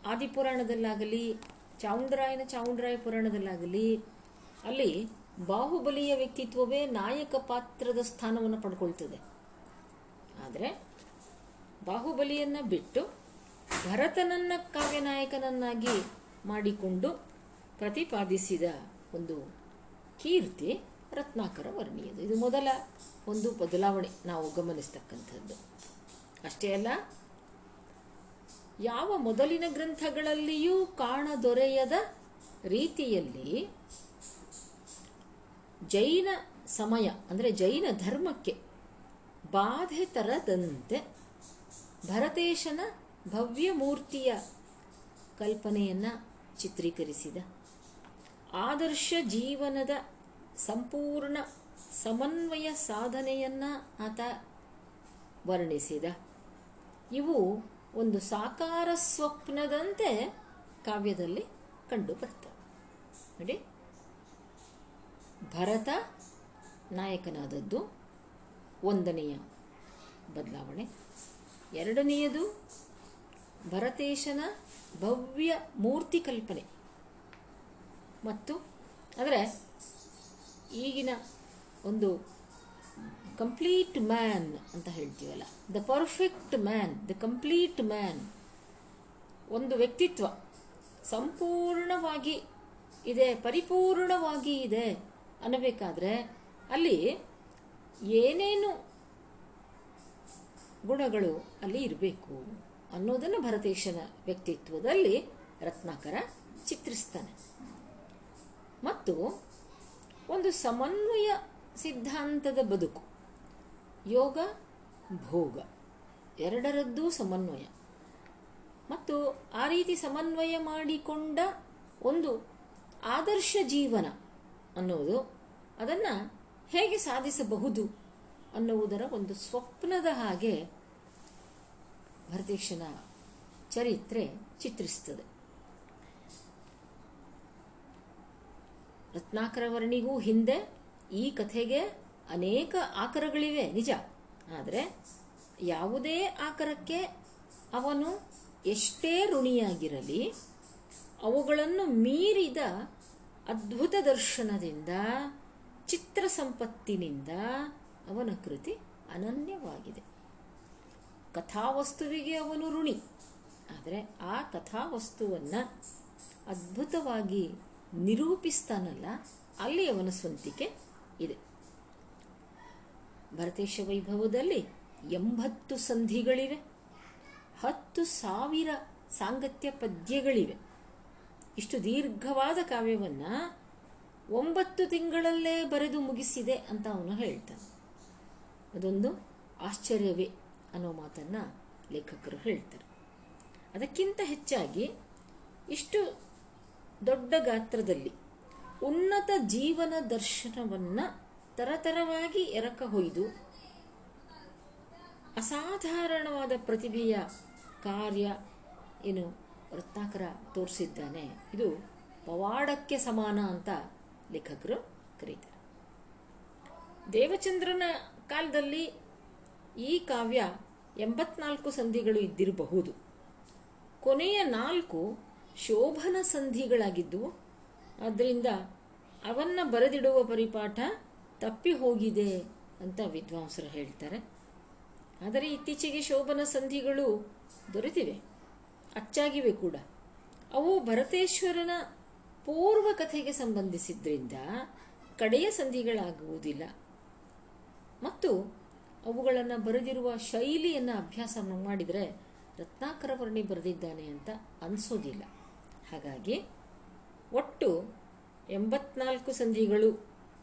ಆದಿಪುರಾಣದಲ್ಲಾಗಲಿ ಚಾವುಂಡರಾಯನ ಚಾವುಂಡರಾಯ ಪುರಾಣದಲ್ಲಾಗಲಿ, ಅಲ್ಲಿ ಬಾಹುಬಲಿಯ ವ್ಯಕ್ತಿತ್ವವೇ ನಾಯಕ ಪಾತ್ರದ ಸ್ಥಾನವನ್ನು ಪಡ್ಕೊಳ್ತದೆ. ಆದರೆ ಬಾಹುಬಲಿಯನ್ನು ಬಿಟ್ಟು ಭರತನನ್ನ ಕಾವ್ಯನಾಯಕನನ್ನಾಗಿ ಮಾಡಿಕೊಂಡು ಪ್ರತಿಪಾದಿಸಿದ ಒಂದು ಕೀರ್ತಿ ರತ್ನಾಕರ ವರ್ಣಿಯದು. ಇದು ಮೊದಲ ಒಂದು ಬದಲಾವಣೆ ನಾವು ಗಮನಿಸ್ತಕ್ಕಂಥದ್ದು. ಅಷ್ಟೇ ಅಲ್ಲ, ಯಾವ ಮೊದಲಿನ ಗ್ರಂಥಗಳಲ್ಲಿಯೂ ಕಾಣದೊರೆಯದ ರೀತಿಯಲ್ಲಿ ಜೈನ ಸಮಯ, ಅಂದರೆ ಜೈನ ಧರ್ಮಕ್ಕೆ ಬಾಧೆ ತರದಂತೆ ಭರತೇಶನ ಭವ್ಯ ಮೂರ್ತಿಯ ಕಲ್ಪನೆಯನ್ನು ಚಿತ್ರೀಕರಿಸಿದ. ಆದರ್ಶ ಜೀವನದ ಸಂಪೂರ್ಣ ಸಮನ್ವಯ ಸಾಧನೆಯನ್ನು ಆತ ವರ್ಣಿಸಿದ. ಇವು ಒಂದು ಸಾಕಾರ ಸ್ವಪ್ನದಂತೆ ಕಾವ್ಯದಲ್ಲಿ ಕಂಡು ಬರ್ತವೆ ನೋಡಿ. ಭರತ ನಾಯಕನಾದದ್ದು ಒಂದನೆಯ ಬದಲಾವಣೆ. ಎರಡನೆಯದು ಭರತೇಶನ ಭವ್ಯ ಮೂರ್ತಿ ಕಲ್ಪನೆ. ಮತ್ತು ಅಂದರೆ ಈಗಿನ ಒಂದು ಕಂಪ್ಲೀಟ್ ಮ್ಯಾನ್ ಅಂತ ಹೇಳ್ತೀವಲ್ಲ, the perfect man, the complete man ಒಂದು ವ್ಯಕ್ತಿತ್ವ ಸಂಪೂರ್ಣವಾಗಿ ಇದೆ, ಪರಿಪೂರ್ಣವಾಗಿ ಇದೆ ಅನ್ನಬೇಕಾದ್ರೆ ಅಲ್ಲಿ ಏನೇನು ಗುಣಗಳು ಅಲ್ಲಿ ಇರಬೇಕು? ಅನ್ನೋದನ್ನು ಭರತೇಶನ ವ್ಯಕ್ತಿತ್ವದಲ್ಲಿ ರತ್ನಾಕರ ಚಿತ್ರಿಸ್ತಾನೆ. ಮತ್ತು ಒಂದು ಸಮನ್ವಯ ಸಿದ್ಧಾಂತದ ಬದುಕು, ಯೋಗ, ಭೋಗ, ಎರಡರದ್ದೂ ಸಮನ್ವಯ. ಮತ್ತು ಆ ರೀತಿ ಸಮನ್ವಯ ಮಾಡಿಕೊಂಡ ಒಂದು ಆದರ್ಶ ಜೀವನ ಅನ್ನೋದು ಅದನ್ನು ಹೇಗೆ ಸಾಧಿಸಬಹುದು ಅನ್ನುವುದರ ಒಂದು ಸ್ವಪ್ನದ ಹಾಗೆ ಭರತೇಶನ ಚರಿತ್ರೆ ಚಿತ್ರಿಸ್ತದೆ. ರತ್ನಾಕರ ವರ್ಣಿಗೂ ಹಿಂದೆ ಈ ಕಥೆಗೆ ಅನೇಕ ಆಕರಗಳಿವೆ, ನಿಜ. ಆದರೆ ಯಾವುದೇ ಆಕರಕ್ಕೆ ಅವನು ಎಷ್ಟೇ ಋಣಿಯಾಗಿರಲಿ, ಅವುಗಳನ್ನು ಮೀರಿದ ಅದ್ಭುತ ದರ್ಶನದಿಂದ, ಚಿತ್ರ ಸಂಪತ್ತಿನಿಂದ ಅವನ ಕೃತಿ ಅನನ್ಯವಾಗಿದೆ. ಕಥಾವಸ್ತುವಿಗೆ ಅವನು ಋಣಿ. ಆದರೆ ಆ ಕಥಾವಸ್ತುವನ್ನು ಅದ್ಭುತವಾಗಿ ನಿರೂಪಿಸ್ತಾನಲ್ಲ, ಅಲ್ಲಿ ಅವನ ಸ್ವಂತಿಕೆ ಇದೆ. ಭರತೇಶ ವೈಭವದಲ್ಲಿ ಎಂಬತ್ತು ಸಂಧಿಗಳಿವೆ, ಹತ್ತು ಸಾವಿರ ಸಾಂಗತ್ಯ ಪದ್ಯಗಳಿವೆ. ಇಷ್ಟು ದೀರ್ಘವಾದ ಕಾವ್ಯವನ್ನು ಒಂಬತ್ತು ತಿಂಗಳಲ್ಲೇ ಬರೆದು ಮುಗಿಸಿದೆ ಅಂತ ಅವನು ಹೇಳ್ತಾನೆ. ಅದೊಂದು ಆಶ್ಚರ್ಯವೇ. ಅನ್ನೋ ಮಾತನ್ನು ಲೇಖಕರು ಹೇಳ್ತಾರೆ. ಅದಕ್ಕಿಂತ ಹೆಚ್ಚಾಗಿ ಇಷ್ಟು ದೊಡ್ಡ ಗಾತ್ರದಲ್ಲಿ ಉನ್ನತ ಜೀವನ ದರ್ಶನವನ್ನು ತರತರವಾಗಿ ಎರಕ ಹೊಯ್ದು ಅಸಾಧಾರಣವಾದ ಪ್ರತಿಭೆಯ ಕಾರ್ಯ ಏನು ವೃತ್ತಾಕರ ತೋರಿಸಿದ್ದಾನೆ, ಇದು ಪವಾಡಕ್ಕೆ ಸಮಾನ ಅಂತ ಲೇಖಕರು ಕರೀತಾರೆ. ದೇವಚಂದ್ರನ ಕಾಲದಲ್ಲಿ ಈ ಕಾವ್ಯ ಎಂಬತ್ನಾಲ್ಕು ಸಂಧಿಗಳು ಇದ್ದಿರಬಹುದು. ಕೊನೆಯ ನಾಲ್ಕು ಶೋಭನ ಸಂಧಿಗಳಾಗಿದ್ದು, ಆದ್ದರಿಂದ ಅವನ್ನ ಬರೆದಿಡುವ ಪರಿಪಾಠ ತಪ್ಪಿ ಹೋಗಿದೆ ಅಂತ ವಿದ್ವಾಂಸರು ಹೇಳ್ತಾರೆ. ಆದರೆ ಇತ್ತೀಚೆಗೆ ಶೋಭನ ಸಂಧಿಗಳು ದೊರೆತಿವೆ, ಅಚ್ಚಾಗಿವೆ ಕೂಡ. ಅವು ಭರತೇಶ್ವರನ ಪೂರ್ವ ಕಥೆಗೆ ಸಂಬಂಧಿಸಿದ್ರಿಂದ ಕಡೆಯ ಸಂಧಿಗಳಾಗುವುದಿಲ್ಲ. ಮತ್ತು ಅವುಗಳನ್ನು ಬರೆದಿರುವ ಶೈಲಿಯನ್ನು ಅಭ್ಯಾಸ ಮಾಡಿದರೆ ರತ್ನಾಕರ ವರ್ಣಿ ಬರೆದಿದ್ದಾನೆ ಅಂತ ಅನಿಸೋದಿಲ್ಲ. ಹಾಗಾಗಿ ಒಟ್ಟು ಎಂಬತ್ನಾಲ್ಕು ಸಂಧಿಗಳು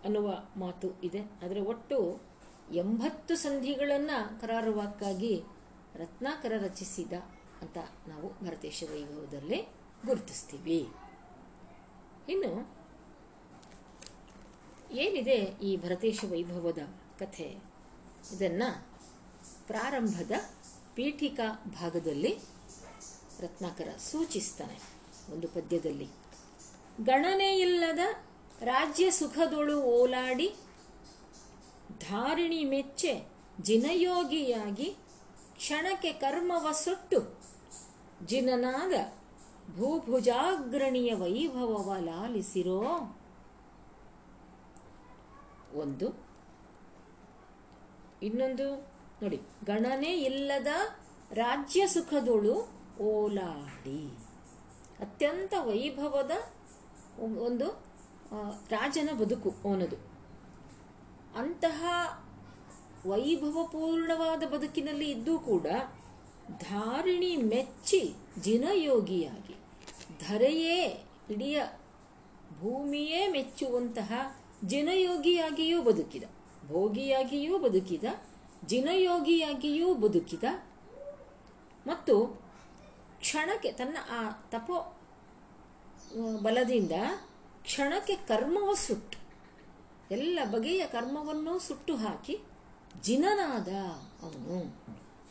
ಅನ್ನುವ ಮಾತು ಇದೆ. ಆದರೆ ಒಟ್ಟು ಎಂಬತ್ತು ಸಂಧಿಗಳನ್ನು ಕರಾರುವಾಕ್ಕಾಗಿ ರತ್ನಾಕರ ರಚಿಸಿದ ಅಂತ ನಾವು ಭರತೇಶ ವೈಭವದಲ್ಲಿ ಗುರುತಿಸ್ತೀವಿ. ಇನ್ನು ಏನಿದೆ ಈ ಭರತೇಶ ವೈಭವದ ಕಥೆ? ಇದನ್ನು ಪ್ರಾರಂಭದ ಪೀಠಿಕಾ ಭಾಗದಲ್ಲಿ ರತ್ನಾಕರ ಸೂಚಿಸ್ತಾನೆ ಒಂದು ಪದ್ಯದಲ್ಲಿ. ಗಣನೆಯಿಲ್ಲದ ರಾಜ್ಯ ಸುಖದೊಳು ಓಲಾಡಿ ಧಾರಿಣಿ ಮೆಚ್ಚೆ ಜಿನಯೋಗಿಯಾಗಿ ಕ್ಷಣಕ್ಕೆ ಕರ್ಮವ ಸುಟ್ಟು ಜಿನನಾದ ಭೂಭುಜಾಗ್ರಣಿಯ ವೈಭವವ ಲಾಲಿಸಿರೋ ಒಂದು ಇನ್ನೊಂದು ನೋಡಿ, ಗಣನೆ ಇಲ್ಲದ ರಾಜ್ಯ ಸುಖದೊಳು ಓಲಾಡಿ. ಅತ್ಯಂತ ವೈಭವದ ಒಂದು ರಾಜನ ಬದುಕು ಅವನದು. ಅಂತಹ ವೈಭವಪೂರ್ಣವಾದ ಬದುಕಿನಲ್ಲಿ ಇದ್ದೂ ಕೂಡ ಧಾರಿಣಿ ಮೆಚ್ಚಿ ಜಿನಯೋಗಿಯಾಗಿ, ಧರೆಯೇ ಇಡಿಯ ಭೂಮಿಯೇ ಮೆಚ್ಚುವಂತಹ ಜಿನಯೋಗಿಯಾಗಿಯೂ ಬದುಕಿದ. ಭೋಗಿಯಾಗಿಯೂ ಬದುಕಿದ ಜಿನಯೋಗಿಯಾಗಿಯೂ ಬದುಕಿದ, ಮತ್ತು ಕ್ಷಣಕ್ಕೆ ತನ್ನ ಆ ತಪೋ ಬಲದಿಂದ ಕ್ಷಣಕ್ಕೆ ಕರ್ಮವ ಸುಟ್ಟು, ಎಲ್ಲ ಬಗೆಯ ಕರ್ಮವನ್ನು ಸುಟ್ಟು ಹಾಕಿ ಜಿನನಾದ ಅವನು.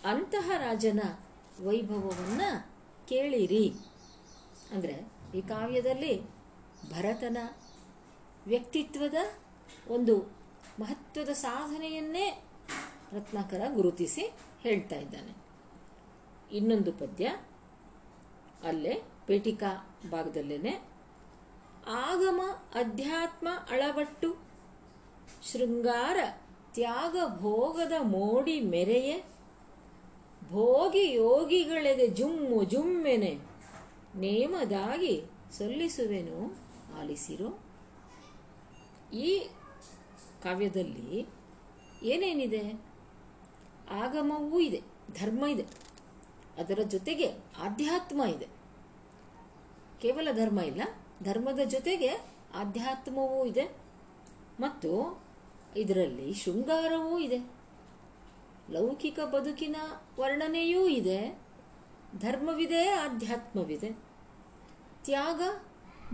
ಅಂತಹ ರಾಜನ ವೈಭವವನ್ನ ಕೇಳಿರಿ. ಅಂದರೆ ಈ ಕಾವ್ಯದಲ್ಲಿ ಭರತನ ವ್ಯಕ್ತಿತ್ವದ ಒಂದು ಮಹತ್ವದ ಸಾಧನೆಯನ್ನೇ ರತ್ನಾಕರ ಗುರುತಿಸಿ ಹೇಳ್ತಾ ಇದ್ದಾನೆ. ಇನ್ನೊಂದು ಪದ್ಯ, ಅಲ್ಲೇ ಪೇಟಿಕಾ ಭಾಗದಲ್ಲೇನೆ, ಆಗಮ ಅಧ್ಯಾತ್ಮ ಅಳವಟ್ಟು, ಶೃಂಗಾರ ತ್ಯಾಗ ಭೋಗದ ಮೋಡಿ ಮೆರೆಯೆ, ಭೋಗಿ ಯೋಗಿಗಳೆದೆ ಜುಮ್ಮು ಜುಮ್ಮೆನೆ, ನೇಮದಾಗಿ ಸಲ್ಲಿಸುವೆನು ಆಲಿಸಿರು. ಈ ಕಾವ್ಯದಲ್ಲಿ ಏನೇನಿದೆ? ಆಗಮವೂ ಇದೆ, ಧರ್ಮ ಇದೆ, ಅದರ ಜೊತೆಗೆ ಆಧ್ಯಾತ್ಮ ಇದೆ. ಕೇವಲ ಧರ್ಮ ಇಲ್ಲ, ಧರ್ಮದ ಜೊತೆಗೆ ಆಧ್ಯಾತ್ಮವೂ ಇದೆ ಮತ್ತು ಇದರಲ್ಲಿ ಶೃಂಗಾರವೂ ಇದೆ. ಲೌಕಿಕ ಬದುಕಿನ ವರ್ಣನೆಯೂ ಇದೆ, ಧರ್ಮವಿದೆ, ಆಧ್ಯಾತ್ಮವಿದೆ. ತ್ಯಾಗ,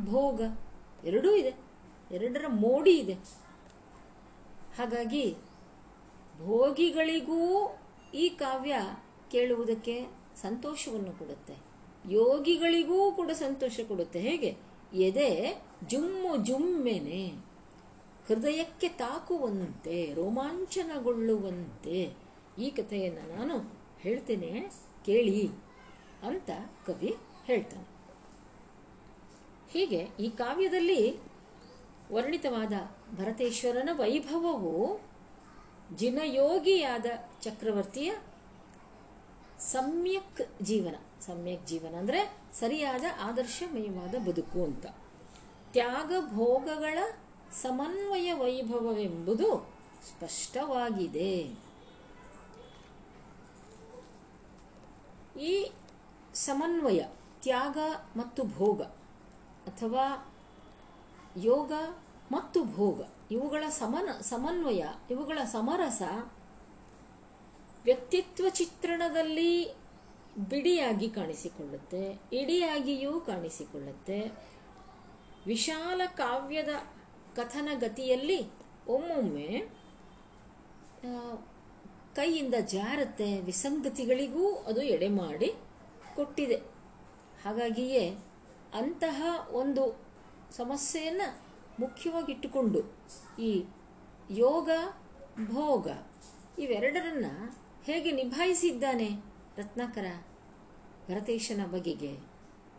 ಭೋಗ ಎರಡೂ ಇದೆ, ಎರಡರ ಮೋಡಿ ಇದೆ. ಹಾಗಾಗಿ ಭೋಗಿಗಳಿಗೂ ಈ ಕಾವ್ಯ ಕೇಳುವುದಕ್ಕೆ ಸಂತೋಷವನ್ನು ಕೊಡುತ್ತೆ. ಯೋಗಿಗಳಿಗೂ ಕೂಡ ಸಂತೋಷ ಕೊಡುತ್ತೆ. ಹೇಗೆ? ಎದೆ ಜುಮ್ಮು ಜುಮ್ಮೆನೆ, ಹೃದಯಕ್ಕೆ ತಾಕುವಂತೆ, ರೋಮಾಂಚನಗೊಳ್ಳುವಂತೆ. ಈ ಕಥೆಯನ್ನು ನಾನು ಹೇಳ್ತೇನೆ, ಕೇಳಿ ಅಂತ ಕವಿ ಹೇಳ್ತಾನೆ. ಹೀಗೆ ಈ ಕಾವ್ಯದಲ್ಲಿ ವರ್ಣಿತವಾದ ಭರತೇಶ್ವರನ ವೈಭವವು ಜಿನಯೋಗಿಯಾದ ಚಕ್ರವರ್ತಿಯ ಸಮ್ಯಕ್ ಜೀವನ. ಸಮ್ಯಕ್ ಜೀವನ ಅಂದರೆ ಸರಿಯಾದ ಆದರ್ಶಮಯವಾದ ಬದುಕು ಅಂತ. ತ್ಯಾಗ ಭೋಗಗಳ ಸಮನ್ವಯ ವೈಭವವೆಂಬುದು ಸ್ಪಷ್ಟವಾಗಿದೆ. ಈ ಸಮನ್ವಯ, ತ್ಯಾಗ ಮತ್ತು ಭೋಗ ಅಥವಾ ಯೋಗ ಮತ್ತು ಭೋಗ. ಇವುಗಳ ಸಮನ, ಸಮನ್ವಯ, ಇವುಗಳ ಸಮರಸ ವ್ಯಕ್ತಿತ್ವ ಚಿತ್ರಣದಲ್ಲಿ ಬಿಡಿಯಾಗಿ ಕಾಣಿಸಿಕೊಳ್ಳುತ್ತೆ, ಇಡಿಯಾಗಿಯೂ ಕಾಣಿಸಿಕೊಳ್ಳುತ್ತೆ. ವಿಶಾಲ ಕಾವ್ಯದ ಕಥನಗತಿಯಲ್ಲಿ ಒಮ್ಮೊಮ್ಮೆ ಕೈಯಿಂದ ಜಾರುತ್ತೆ ವಿಸಂಗತಿಗಳಿಗೂ ಅದು ಎಡೆ ಮಾಡಿ ಕೊಟ್ಟಿದೆ. ಹಾಗಾಗಿಯೇ ಅಂತಹ ಒಂದು ಸಮಸ್ಯೆಯನ್ನು ಮುಖ್ಯವಾಗಿಟ್ಟುಕೊಂಡು ಈ ಯೋಗ, ಭೋಗ ಇವೆರಡರನ್ನ ಹೇಗೆ ನಿಭಾಯಿಸಿದ್ದಾನೆ ರತ್ನಾಕರ ಭರತೇಶನ ಬಗೆಗೆ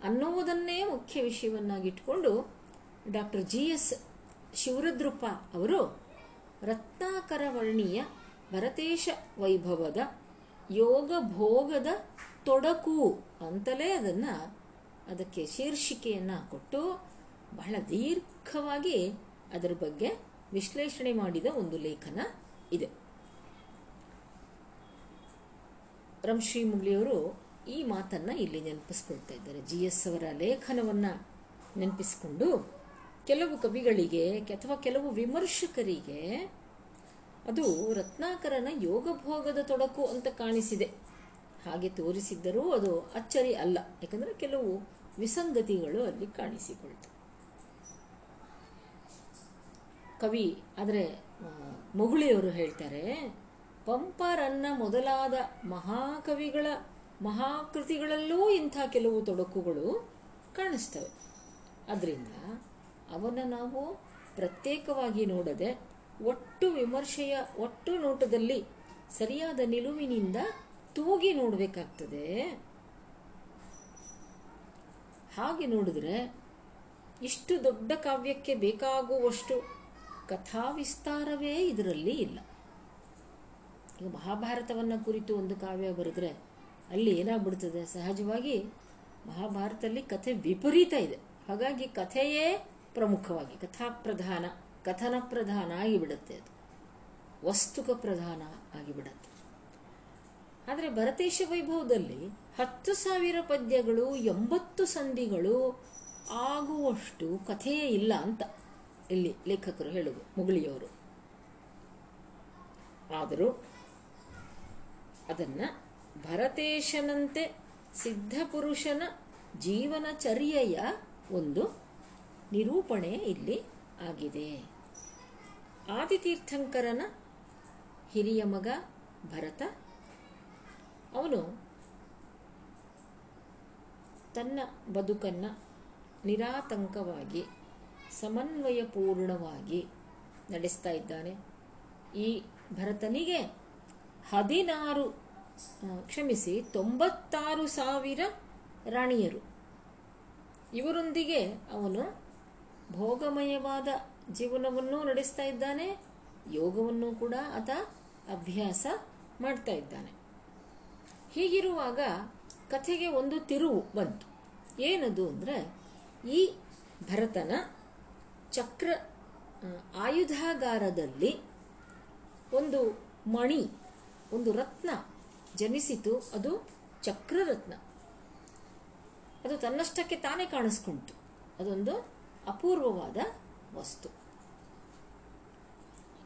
ಅನ್ನುವುದನ್ನೇ ಮುಖ್ಯ ವಿಷಯವನ್ನಾಗಿಟ್ಟುಕೊಂಡು ಡಾಕ್ಟರ್ ಜಿ ಎಸ್ ಶಿವರುದ್ರಪ್ಪ ಅವರು ರತ್ನಾಕರ ವರ್ಣೀಯ ಭರತೇಶ ವೈಭವದ ಯೋಗ, ಭೋಗದ ತೊಡಕು ಅಂತಲೇ ಅದನ್ನು ಅದಕ್ಕೆ ಶೀರ್ಷಿಕೆಯನ್ನು ಕೊಟ್ಟು ಬಹಳ ದೀರ್ಘವಾಗಿ ಅದರ ಬಗ್ಗೆ ವಿಶ್ಲೇಷಣೆ ಮಾಡಿದ ಒಂದು ಲೇಖನ ಇದೆ. ರಂಶ್ರೀ ಮುಗ್ಲಿಯವರು ಈ ಮಾತನ್ನ ಇಲ್ಲಿ ನೆನಪಿಸ್ಕೊಳ್ತಾ ಇದ್ದಾರೆ. ಜಿ. ಎಸ್. ಅವರ ಲೇಖನವನ್ನ ನೆನಪಿಸಿಕೊಂಡು ಕೆಲವು ಕವಿಗಳಿಗೆ ಅಥವಾ ಕೆಲವು ವಿಮರ್ಶಕರಿಗೆ ಅದು ರತ್ನಾಕರನ ಯೋಗಭೋಗದ ತೊಡಕು ಅಂತ ಕಾಣಿಸಿದೆ. ಹಾಗೆ ತೋರಿಸಿದ್ದರೂ ಅದು ಅಚ್ಚರಿ ಅಲ್ಲ. ಯಾಕಂದರೆ ಕೆಲವು ವಿಸಂಗತಿಗಳು ಅಲ್ಲಿ ಕಾಣಿಸಿಕೊಳ್ತು. ಕವಿ ಆದರೆ ಮುಗುಳಿಯವರು ಹೇಳ್ತಾರೆ, ಪಂಪರನ್ನ ಮೊದಲಾದ ಮಹಾಕವಿಗಳ ಮಹಾಕೃತಿಗಳಲ್ಲೂ ಇಂಥ ಕೆಲವು ತೊಡಕುಗಳು ಕಾಣಿಸ್ತವೆ. ಅದರಿಂದ ಅವನ್ನು ನಾವು ಪ್ರತ್ಯೇಕವಾಗಿ ನೋಡದೆ ಒಟ್ಟು ವಿಮರ್ಶೆಯ ಒಟ್ಟು ನೋಟದಲ್ಲಿ ಸರಿಯಾದ ನಿಲುವಿನಿಂದ ತೂಗಿ ನೋಡಬೇಕಾಗ್ತದೆ. ಹಾಗೆ ನೋಡಿದ್ರೆ ಇಷ್ಟು ದೊಡ್ಡ ಕಾವ್ಯಕ್ಕೆ ಬೇಕಾಗುವಷ್ಟು ಕಥಾವಿಸ್ತಾರವೇ ಇದರಲ್ಲಿ ಇಲ್ಲ. ಈಗ ಮಹಾಭಾರತವನ್ನು ಕುರಿತು ಒಂದು ಕಾವ್ಯ ಬರೆದ್ರೆ ಅಲ್ಲಿ ಏನಾಗ್ಬಿಡ್ತದೆ? ಸಹಜವಾಗಿ ಮಹಾಭಾರತದಲ್ಲಿ ಕಥೆ ವಿಪರೀತ ಇದೆ. ಹಾಗಾಗಿ ಕಥೆಯೇ ಪ್ರಮುಖವಾಗಿ ಕಥಾ ಪ್ರಧಾನ ಕಥನ ಪ್ರಧಾನ ಆಗಿಬಿಡುತ್ತೆ ಅದು. ವಸ್ತುಕ ಪ್ರಧಾನ ಆಗಿಬಿಡುತ್ತೆ. ಆದರೆ ಭರತೇಶ ವೈಭವದಲ್ಲಿ ಹತ್ತು ಸಾವಿರ ಪದ್ಯಗಳು, ಎಂಬತ್ತು ಸಂಧಿಗಳು ಆಗುವಷ್ಟು ಕಥೆಯೇ ಇಲ್ಲ ಅಂತ. ಇಲ್ಲಿ ಲೇಖಕರು ಹೇಳುವುದು ಮುಗುಳಿಯವರು. ಆದರೂ ಅದನ್ನು ಭರತೇಶನಂತೆ ಸಿದ್ಧಪುರುಷನ ಜೀವನಚರ್ಯೆಯ ಒಂದು ನಿರೂಪಣೆ ಇಲ್ಲಿ ಆಗಿದೆ. ಆದಿತೀರ್ಥಂಕರನ ಹಿರಿಯ ಮಗ ಭರತ, ಅವನು ತನ್ನ ಬದುಕನ್ನು ನಿರಾತಂಕವಾಗಿ ಸಮನ್ವಯಪೂರ್ಣವಾಗಿ ನಡೆಸ್ತಾ ಇದ್ದಾನೆ. ಈ ಭರತನಿಗೆ ಹದಿನಾರು ಕ್ಷಮಿಸಿ ತೊಂಬತ್ತಾರು ಸಾವಿರ ರಾಣಿಯರು. ಇವರೊಂದಿಗೆ ಅವನು ಭೋಗಮಯವಾದ ಜೀವನವನ್ನು ನಡೆಸ್ತಾ ಇದ್ದಾನೆ, ಯೋಗವನ್ನು ಕೂಡ ಆತ ಅಭ್ಯಾಸ ಮಾಡ್ತಾ ಇದ್ದಾನೆ. ಹೀಗಿರುವಾಗ ಕಥೆಗೆ ಒಂದು ತಿರುವು ಬಂತು. ಏನದು ಅಂದರೆ ಈ ಭರತನ ಚಕ್ರ ಆಯುಧಾಗಾರದಲ್ಲಿ ಒಂದು ಮಣಿ, ಒಂದು ರತ್ನ ಜನಿಸಿತು. ಅದು ಚಕ್ರರತ್ನ. ಅದು ತನ್ನಷ್ಟಕ್ಕೆ ತಾನೇ ಕಾಣಿಸ್ಕೊಂತು. ಅದೊಂದು ಅಪೂರ್ವವಾದ ವಸ್ತು.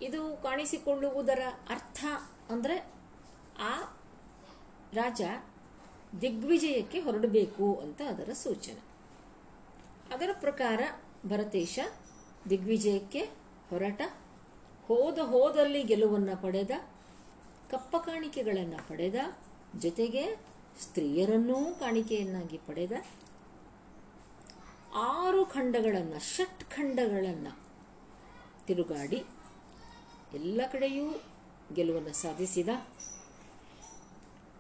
ಇದು ಕಾಣಿಸಿಕೊಳ್ಳುವುದರ ಅರ್ಥ ಅಂದರೆ ಆ ರಾಜ ದಿಗ್ವಿಜಯಕ್ಕೆ ಹೊರಡಬೇಕು ಅಂತ ಅದರ ಸೂಚನೆ. ಅದರ ಪ್ರಕಾರ ಭರತೇಶ ದಿಗ್ವಿಜಯಕ್ಕೆ ಹೊರಟ. ಹೋದ ಹೋದಲ್ಲಿ ಗೆಲುವನ್ನು ಪಡೆದ, ಕಪ್ಪ ಕಾಣಿಕೆಗಳನ್ನು ಪಡೆದ, ಜೊತೆಗೆ ಸ್ತ್ರೀಯರನ್ನೂ ಕಾಣಿಕೆಯನ್ನಾಗಿ ಪಡೆದ. ಆರು ಖಂಡಗಳನ್ನು, ಷಟ್ ಖಂಡಗಳನ್ನು ತಿರುಗಾಡಿ ಎಲ್ಲ ಕಡೆಯೂ ಗೆಲುವನ್ನು ಸಾಧಿಸಿದ.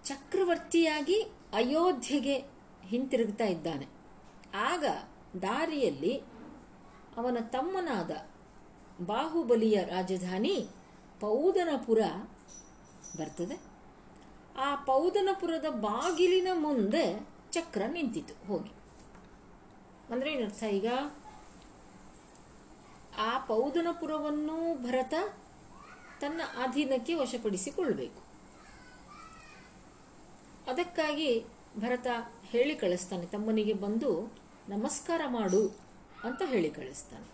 ಚಕ್ರವರ್ತಿಯಾಗಿ ಅಯೋಧ್ಯೆಗೆ ಹಿಂತಿರುಗ್ತಾ ಇದ್ದಾನೆ. ಆಗ ದಾರಿಯಲ್ಲಿ ಅವನ ತಮ್ಮನಾದ ಬಾಹುಬಲಿಯ ರಾಜಧಾನಿ ಪೌದನಪುರ ಬರ್ತದೆ. ಆ ಪೌದನಪುರದ ಬಾಗಿಲಿನ ಮುಂದೆ ಚಕ್ರ ನಿಂತಿತು ಹೋಗಿ. ಅಂದರೆ ಏನರ್ಥ ಈಗ? ಆ ಪೌದನಪುರವನ್ನು ಭರತ ತನ್ನ ಅಧೀನಕ್ಕೆ ವಶಪಡಿಸಿಕೊಳ್ಳಬೇಕು ಅದಕ್ಕಾಗಿ ಭರತ ಹೇಳಿ ಕಳಿಸ್ತಾನೆ. ತಮ್ಮನಿಗೆ ಬಂದು ನಮಸ್ಕಾರ ಮಾಡು. ಅಂತ ಹೇಳಿ ಕಳಿಸ್ತಾನೆ.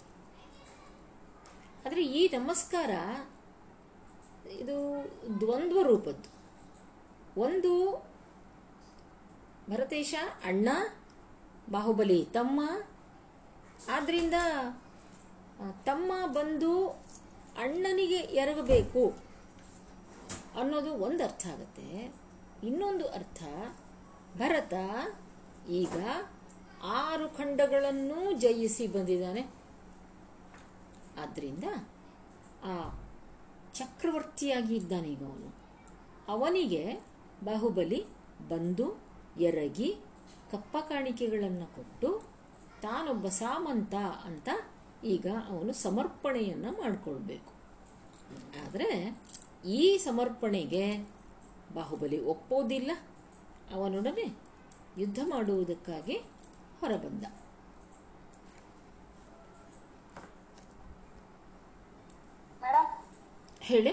ಆದರೆ ಈ ನಮಸ್ಕಾರ ಇದು ದ್ವಂದ್ವ ರೂಪದ್ದು. ಒಂದು ಭರತೇಶ ಅಣ್ಣ, ಬಾಹುಬಲಿ ತಮ್ಮ. ಆದ್ದರಿಂದ ತಮ್ಮ ಬಂದು ಅಣ್ಣನಿಗೆ ಎರಗಬೇಕು ಅನ್ನೋದು ಒಂದು ಅರ್ಥ ಆಗುತ್ತೆ. ಇನ್ನೊಂದು ಅರ್ಥ, ಭರತ ಈಗ ಆರು ಖಂಡಗಳನ್ನು ಜಯಿಸಿ ಬಂದಿದ್ದಾನೆ. ಆದ್ದರಿಂದ ಆ ಚಕ್ರವರ್ತಿಯಾಗಿ ಇದ್ದಾನೆ ಈಗ ಅವನು. ಅವನಿಗೆ ಬಾಹುಬಲಿ ಬಂದು ಎರಗಿ ಕಪ್ಪ ಕಾಣಿಕೆಗಳನ್ನು ಕೊಟ್ಟು ತಾನೊಬ್ಬ ಸಾಮಂತ ಅಂತ ಈಗ ಅವನು ಸಮರ್ಪಣೆಯನ್ನು ಮಾಡಿಕೊಳ್ಬೇಕು. ಆದರೆ ಈ ಸಮರ್ಪಣೆಗೆ ಬಾಹುಬಲಿ ಒಪ್ಪೋದಿಲ್ಲ. ಅವನೊಡನೆ ಯುದ್ಧ ಮಾಡುವುದಕ್ಕಾಗಿ ಹೊರಬಂದ. ಹೇಳಿ.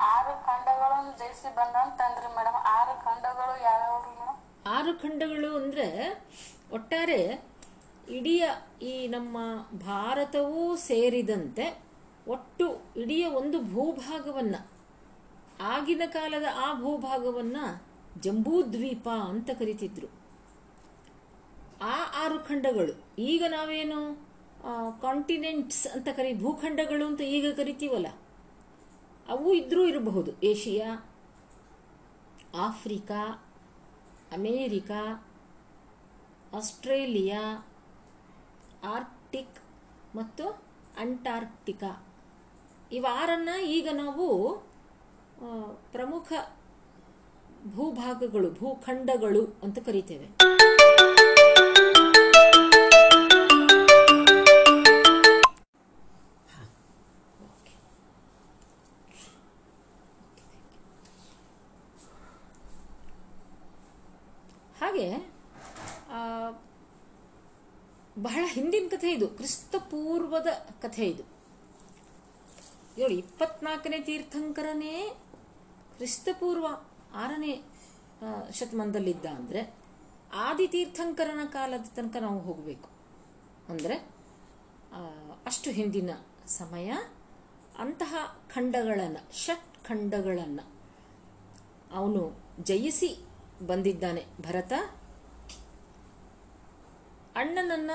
ಆರು ಖಂಡಗಳು ಅಂದ್ರೆ ಮೇಡಮ್ ಆರು ಖಂಡಗಳು ಅಂದ್ರೆ ಒಟ್ಟಾರೆ ಇಡೀ ಈ ನಮ್ಮ ಭಾರತವೂ ಸೇರಿದಂತೆ ಒಟ್ಟು ಇಡೀ ಒಂದು ಭೂಭಾಗವನ್ನ ಆಗಿನ ಕಾಲದ ಆ ಭೂಭಾಗವನ್ನ ಜಂಬೂದ್ವೀಪ ಅಂತ ಕರಿತಿದ್ರು. ಆ ಆರು ಖಂಡಗಳು. ಈಗ ನಾವೇನು ಕಾಂಟಿನೆಂಟ್ಸ್ ಅಂತ ಕರಿ, ಭೂಖಂಡಗಳು ಅಂತ ಈಗ ಕರಿತೀವಲ್ಲ, ಅವು ಇದ್ರೂ ಇರಬಹುದು. Asia, Africa, America, Australia, Arctic ಮತ್ತು ಅಂಟಾರ್ಕ್ಟಿಕಾ. ಇವಾರನ್ನು ಈಗ ನಾವು ಪ್ರಮುಖ ಭೂಭಾಗಗಳು, ಭೂಖಂಡಗಳು ಅಂತ ಕರಿತೇವೆ. ಕಥೆ ಇದು ಕ್ರಿಸ್ತ ಪೂರ್ವದ ಕಥೆ ಇದು. ಹೇಳಿ, ಇಪ್ಪತ್ನಾಲ್ಕನೇ ತೀರ್ಥಂಕರನೇ ಕ್ರಿಸ್ತಪೂರ್ವ ಆರನೇ ಶತಮಾನದಲ್ಲಿದ್ದ ಅಂದರೆ ಆದಿ ತೀರ್ಥಂಕರನ ಕಾಲದ ತನಕ ನಾವು ಹೋಗಬೇಕು. ಅಂದರೆ ಅಷ್ಟು ಹಿಂದಿನ ಸಮಯ, ಅಂತಹ ಖಂಡಗಳನ್ನು, ಷಟ್ ಖಂಡಗಳನ್ನು. ಅವನು ಜಯಿಸಿ ಬಂದಿದ್ದಾನೆ ಭರತ. ಅಣ್ಣನನ್ನ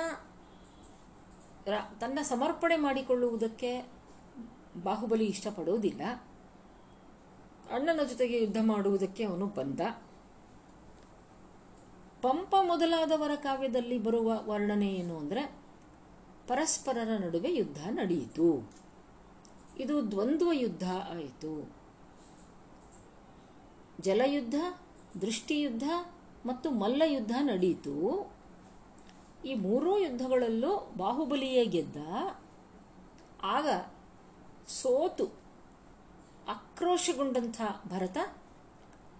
ತನ್ನ ಸಮರ್ಪಣೆ ಮಾಡಿಕೊಳ್ಳುವುದಕ್ಕೆ ಬಾಹುಬಲಿ ಇಷ್ಟಪಡುವುದಿಲ್ಲ. ಅಣ್ಣನ ಜೊತೆಗೆ ಯುದ್ಧ ಮಾಡುವುದಕ್ಕೆ ಅವನು ಬಂದ. ಪಂಪ ಮೊದಲಾದವರ ಕಾವ್ಯದಲ್ಲಿ ಬರುವ ವರ್ಣನೆ ಏನು ಅಂದರೆ, ಪರಸ್ಪರರ ನಡುವೆ ಯುದ್ಧ ನಡೆಯಿತು. ಇದು ದ್ವಂದ್ವ ಯುದ್ಧ ಆಯಿತು. ಜಲಯುದ್ಧ, ದೃಷ್ಟಿಯುದ್ಧ ಮತ್ತು ಮಲ್ಲಯುದ್ಧ ನಡೆಯಿತು ಈ ಮೂರೂ ಯುದ್ಧಗಳಲ್ಲೂ ಬಾಹುಬಲಿಯೇ ಗೆದ್ದ. ಆಗ ಸೋತು. ಆಕ್ರೋಶಗೊಂಡಂಥ ಭರತ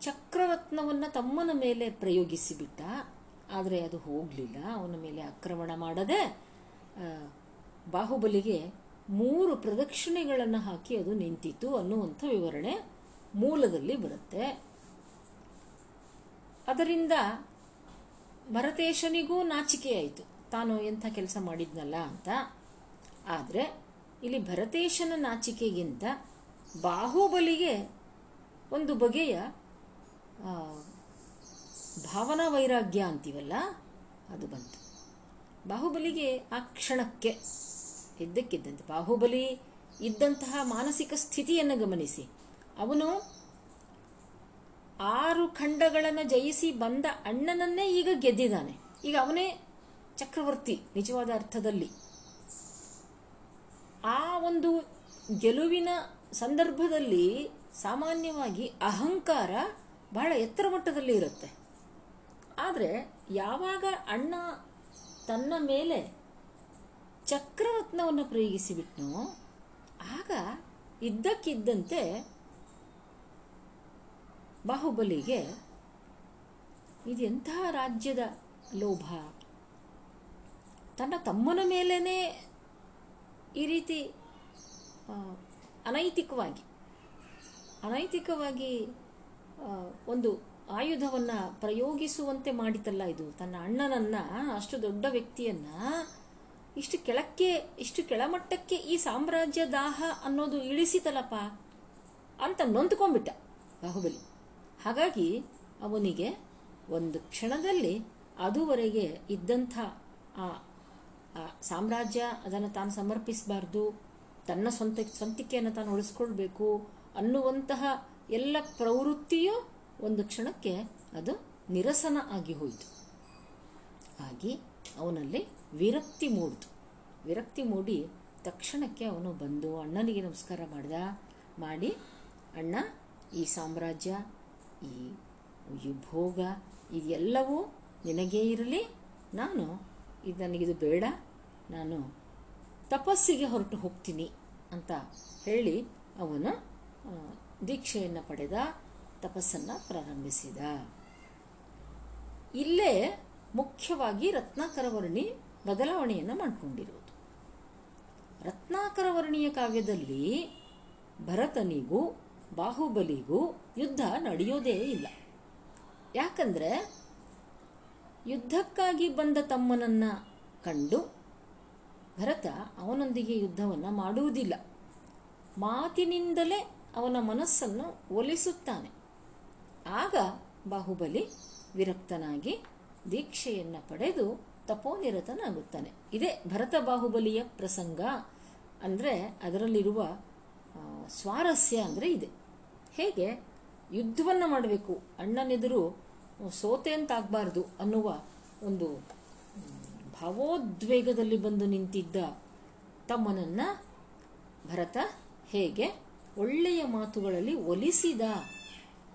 ಚಕ್ರರತ್ನವನ್ನು ತಮ್ಮನ ಮೇಲೆ ಪ್ರಯೋಗಿಸಿಬಿಟ್ಟ. ಆದರೆ ಅದು ಹೋಗಲಿಲ್ಲ. ಅವನ ಮೇಲೆ ಆಕ್ರಮಣ ಮಾಡದೆ ಬಾಹುಬಲಿಗೆ ಮೂರು ಪ್ರದಕ್ಷಿಣೆಗಳನ್ನು ಹಾಕಿ ಅದು ನಿಂತಿತು ಅನ್ನುವಂಥ ವಿವರಣೆ ಮೂಲದಲ್ಲಿ ಬರುತ್ತೆ. ಅದರಿಂದ ಭರತೇಶನಿಗೂ ನಾಚಿಕೆಯಾಯಿತು. ತಾನು ಎಂಥ ಕೆಲಸ ಮಾಡಿದ್ನಲ್ಲ ಅಂತ. ಆದರೆ ಇಲ್ಲಿ ಭರತೇಶನ ನಾಚಿಕೆಗಿಂತ ಬಾಹುಬಲಿಗೆ ಒಂದು ಬಗೆಯ ಭಾವನಾ ವೈರಾಗ್ಯ ಅಂತೀವಲ್ಲ, ಅದು ಬಂತು. ಬಾಹುಬಲಿಗೆ ಆ ಕ್ಷಣಕ್ಕೆ ಇದ್ದಕ್ಕಿದ್ದಂತೆ ಬಾಹುಬಲಿ ಇದ್ದಂತಹ ಮಾನಸಿಕ ಸ್ಥಿತಿಯನ್ನು ಗಮನಿಸಿ. ಅವನು ಆರು ಖಂಡಗಳನ್ನು ಜಯಿಸಿ ಬಂದ ಅಣ್ಣನನ್ನೇ ಈಗ ಗೆದ್ದಿದ್ದಾನೆ. ಈಗ ಅವನೇ ಚಕ್ರವರ್ತಿ ನಿಜವಾದ ಅರ್ಥದಲ್ಲಿ. ಆ ಒಂದು ಗೆಲುವಿನ ಸಂದರ್ಭದಲ್ಲಿ ಸಾಮಾನ್ಯವಾಗಿ ಅಹಂಕಾರ ಬಹಳ ಎತ್ತರ ಮಟ್ಟದಲ್ಲಿ ಇರುತ್ತೆ. ಆದರೆ ಯಾವಾಗ ಅಣ್ಣ ತನ್ನ ಮೇಲೆ ಚಕ್ರರತ್ನವನ್ನು ಪ್ರಯೋಗಿಸಿಬಿಟ್ನೋ, ಆಗ ಇದ್ದಕ್ಕಿದ್ದಂತೆ ಬಾಹುಬಲಿಗೆ ಇದೆಂತಹ ರಾಜ್ಯದ ಲೋಭ? ತನ್ನ ತಮ್ಮನ ಮೇಲೇ ಈ ರೀತಿ ಅನೈತಿಕವಾಗಿ ಅನೈತಿಕವಾಗಿ ಒಂದು ಆಯುಧವನ್ನು ಪ್ರಯೋಗಿಸುವಂತೆ ಮಾಡಿತಲ್ಲ ಇದು. ತನ್ನ ಅಣ್ಣನನ್ನು, ಅಷ್ಟು ದೊಡ್ಡ ವ್ಯಕ್ತಿಯನ್ನು ಇಷ್ಟು ಕೆಳಕ್ಕೆ, ಇಷ್ಟು ಕೆಳಮಟ್ಟಕ್ಕೆ ಈ ಸಾಮ್ರಾಜ್ಯ ದಾಹ ಅನ್ನೋದು ಇಳಿಸಿತಲ್ಲಪ್ಪ ಅಂತ ನೊಂದ್ಕೊಂಡ್ಬಿಟ್ಟ ಬಾಹುಬಲಿ. ಹಾಗಾಗಿ ಅವನಿಗೆ ಒಂದು ಕ್ಷಣದಲ್ಲಿ ಅದುವರೆಗೆ ಇದ್ದಂಥ ಆ ಸಾಮ್ರಾಜ್ಯ ಅದನ್ನು ತಾನು ಸಮರ್ಪಿಸಬಾರ್ದು, ತನ್ನ ಸ್ವಂತ ಸ್ವಂತಿಕೆಯನ್ನು ತಾನು ಉಳಿಸ್ಕೊಳ್ಬೇಕು ಅನ್ನುವಂತಹ ಎಲ್ಲ ಪ್ರವೃತ್ತಿಯೂ ಒಂದು ಕ್ಷಣಕ್ಕೆ ಅದು ನಿರಸನ ಆಗಿ ಹೋಯಿತು. ಆಗಿ ಅವನಲ್ಲಿ ವಿರಕ್ತಿ ಮೂಡಿತು. ವಿರಕ್ತಿ ಮೂಡಿ ತಕ್ಷಣಕ್ಕೆ ಅವನು ಬಂದು ಅಣ್ಣನಿಗೆ ನಮಸ್ಕಾರ ಮಾಡಿದ. ಮಾಡಿ, ಅಣ್ಣ, ಈ ಸಾಮ್ರಾಜ್ಯ ಈ ಈ ಭೋಗ ಇದೆಲ್ಲವೂ ನಿನಗೇ ಇರಲಿ. ನಾನು ಇದು ನನಗಿದು ಬೇಡ. ನಾನು ತಪಸ್ಸಿಗೆ ಹೊರಟು ಹೋಗ್ತೀನಿ ಅಂತ ಹೇಳಿ ಅವನು ದೀಕ್ಷೆಯನ್ನು ಪಡೆದ, ತಪಸ್ಸನ್ನು ಪ್ರಾರಂಭಿಸಿದ. ಇಲ್ಲೇ ಮುಖ್ಯವಾಗಿ ರತ್ನಾಕರವರ್ಣಿ ಬದಲಾವಣೆಯನ್ನು ಮಾಡಿಕೊಂಡಿರುವುದು. ರತ್ನಾಕರವರ್ಣಿಯ ಕಾವ್ಯದಲ್ಲಿ ಭರತನಿಗೂ ಬಾಹುಬಲಿಗೂ ಯುದ್ಧ ನಡೆಯೋದೇ ಇಲ್ಲ. ಯಾಕಂದ್ರೆ ಯುದ್ಧಕ್ಕಾಗಿ ಬಂದ ತಮ್ಮನನ್ನು ಕಂಡು ಭರತ ಅವನೊಂದಿಗೆ ಯುದ್ಧವನ್ನು ಮಾಡುವುದಿಲ್ಲ. ಮಾತಿನಿಂದಲೇ ಅವನ ಮನಸ್ಸನ್ನು ಒಲಿಸುತ್ತಾನೆ. ಆಗ ಬಾಹುಬಲಿ ವಿರಕ್ತನಾಗಿ ದೀಕ್ಷೆಯನ್ನು ಪಡೆದು ತಪೋನಿರತನಾಗುತ್ತಾನೆ. ಇದೇ ಭರತ ಬಾಹುಬಲಿಯ ಪ್ರಸಂಗ ಅಂದರೆ ಅದರಲ್ಲಿರುವ ಸ್ವಾರಸ್ಯ ಅಂದರೆ ಇದೆ. ಹೇಗೆ ಯುದ್ಧವನ್ನು ಮಾಡಬೇಕು? ಅಣ್ಣನೆದುರು ಸೋತೆ ಅಂತಾಗಬಾರ್ದು ಅನ್ನುವ ಒಂದು ಭಾವೋದ್ವೇಗದಲ್ಲಿ ಬಂದು ನಿಂತಿದ್ದ ತಮ್ಮನನ್ನ ಭರತ ಹೇಗೆ ಒಳ್ಳೆಯ ಮಾತುಗಳಲ್ಲಿ ಒಲಿಸಿದ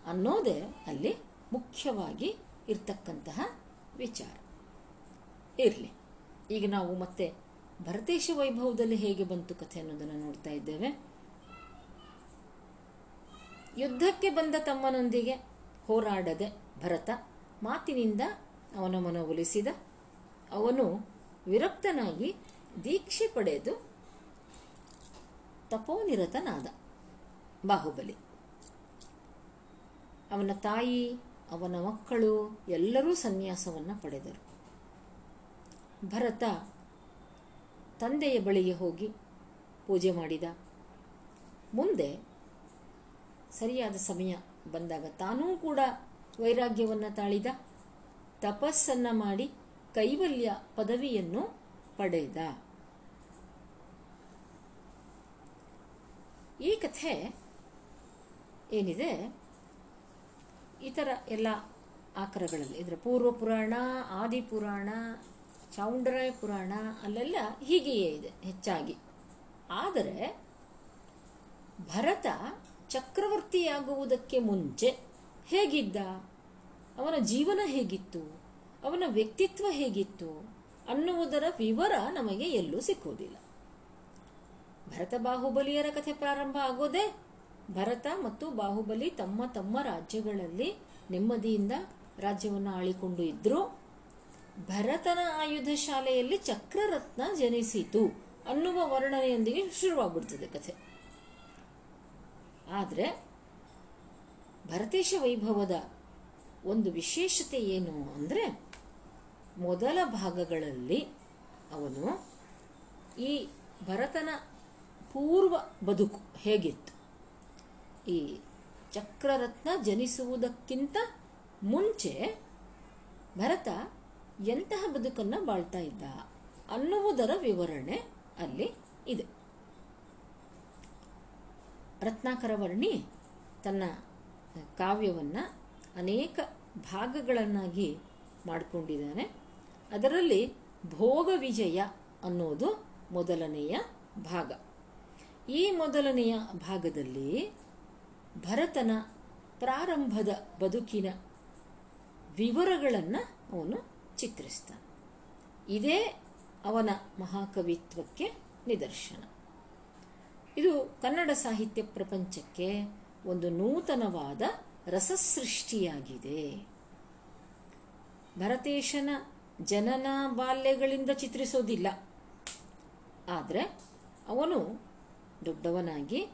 ಅನ್ನೋದೇ ಅಲ್ಲಿ ಮುಖ್ಯವಾಗಿ ಇರ್ತಕ್ಕಂತಹ ವಿಚಾರ. ಇರಲಿ, ಈಗ ನಾವು ಮತ್ತೆ ಭರತೇಶ ವೈಭವದಲ್ಲಿ ಹೇಗೆ ಬಂತು ಕಥೆ ಅನ್ನೋದನ್ನು ನೋಡ್ತಾ ಇದ್ದೇವೆ. ಯುದ್ಧಕ್ಕೆ ಬಂದ ತಮ್ಮನೊಂದಿಗೆ ಹೋರಾಡದೆ ಭರತ ಮಾತಿನಿಂದ ಅವನ ಮನವೊಲಿಸಿದ ಅವನು ವಿರಕ್ತನಾಗಿ ದೀಕ್ಷೆ ಪಡೆದು ತಪೋನಿರತನಾದ. ಬಾಹುಬಲಿ. ಅವನ ತಾಯಿ, ಅವನ ಮಕ್ಕಳು ಎಲ್ಲರೂ ಸನ್ಯಾಸವನ್ನು ಪಡೆದರು. ಭರತ ತಂದೆಯ ಬಳಿಗೆ ಹೋಗಿ ಪೂಜೆ ಮಾಡಿದ. ಮುಂದೆ ಸರಿಯಾದ ಸಮಯ ಬಂದಾಗ ತಾನೂ ಕೂಡ ವೈರಾಗ್ಯವನ್ನು ತಾಳಿದ. ತಪಸ್ಸನ್ನ ಮಾಡಿ ಕೈವಲ್ಯ ಪದವಿಯನ್ನು ಪಡೆದ. ಈ ಕಥೆ ಏನಿದೆ? ಇತರ ಎಲ್ಲ ಆಕರಗಳಲ್ಲಿ, ಇದರ ಪೂರ್ವ ಪುರಾಣ, ಆದಿ ಪುರಾಣ ಚೌಂಡರಾಯ ಪುರಾಣ, ಅಲ್ಲೆಲ್ಲ ಹೀಗೆಯೇ ಇದೆ ಹೆಚ್ಚಾಗಿ. ಆದರೆ ಭರತ ಚಕ್ರವರ್ತಿಯಾಗುವುದಕ್ಕೆ ಮುಂಚೆ ಹೇಗಿದ್ದ? ಅವನ ಜೀವನ ಹೇಗಿತ್ತು? ಅವನ ವ್ಯಕ್ತಿತ್ವ ಹೇಗಿತ್ತು? ಅನ್ನುವುದರ ವಿವರ ನಮಗೆ ಎಲ್ಲೂ ಸಿಕ್ಕುವುದಿಲ್ಲ. ಭರತ ಬಾಹುಬಲಿಯರ ಕಥೆ ಪ್ರಾರಂಭ ಆಗೋದೇ ಭರತ ಮತ್ತು ಬಾಹುಬಲಿ ತಮ್ಮ ತಮ್ಮ ರಾಜ್ಯಗಳಲ್ಲಿ ನೆಮ್ಮದಿಯಿಂದ ರಾಜ್ಯವನ್ನು ಆಳಿಕೊಂಡು ಇದ್ರು. ಭರತನ ಆಯುಧ ಶಾಲೆಯಲ್ಲಿ ಚಕ್ರರತ್ನ ಜನಿಸಿತು ಅನ್ನುವ ವರ್ಣನೆಯೊಂದಿಗೆ ಶುರುವಾಗ್ಬಿಡ್ತದೆ ಕಥೆ. ಆದರೆ ಭರತೇಶ ವೈಭವದ ಒಂದು ವಿಶೇಷತೆ ಏನು ಅಂದರೆ ಮೊದಲ ಭಾಗಗಳಲ್ಲಿ ಅವನು ಈ ಭರತನ ಪೂರ್ವ ಬದುಕು ಹೇಗಿತ್ತು? ಈ ಚಕ್ರರತ್ನ ಜನಿಸುವುದಕ್ಕಿಂತ ಮುಂಚೆ ಭರತ ಎಂತಹ ಬದುಕನ್ನು ಬಾಳ್ತಾ ಇದ್ದ ಅನ್ನುವುದರ ವಿವರಣೆ ಅಲ್ಲಿ ಇದೆ. ರತ್ನಾಕರ ವರ್ಣಿ ತನ್ನ ಕಾವ್ಯವನ್ನು ಅನೇಕ ಭಾಗಗಳನ್ನಾಗಿ ಮಾಡಿಕೊಂಡಿದ್ದಾನೆ. ಅದರಲ್ಲಿ ಭೋಗ ವಿಜಯ ಅನ್ನೋದು ಮೊದಲನೆಯ ಭಾಗ. ಈ ಮೊದಲನೆಯ ಭಾಗದಲ್ಲಿ ಭರತನ ಪ್ರಾರಂಭದ ಬದುಕಿನ ವಿವರಗಳನ್ನು ಅವನು ಚಿತ್ರಿಸ್ತಾನೆ. ಇದೇ ಅವನ ಮಹಾಕವಿತ್ವಕ್ಕೆ ನಿದರ್ಶನ. ಇದು ಕನ್ನಡ ಸಾಹಿತ್ಯ ಪ್ರಪಂಚಕ್ಕೆ ಒಂದು ನೂತನವಾದ ರಸಸೃಷ್ಟಿಯಾಗಿದೆ. ಭರತೇಶನ ಜನನ ಬಾಲ್ಯಗಳಿಂದ ಚಿತ್ರಿಸೋದಿಲ್ಲ. ಆದರೆ ಅವನು ದೊಡ್ಡವನಾಗಿ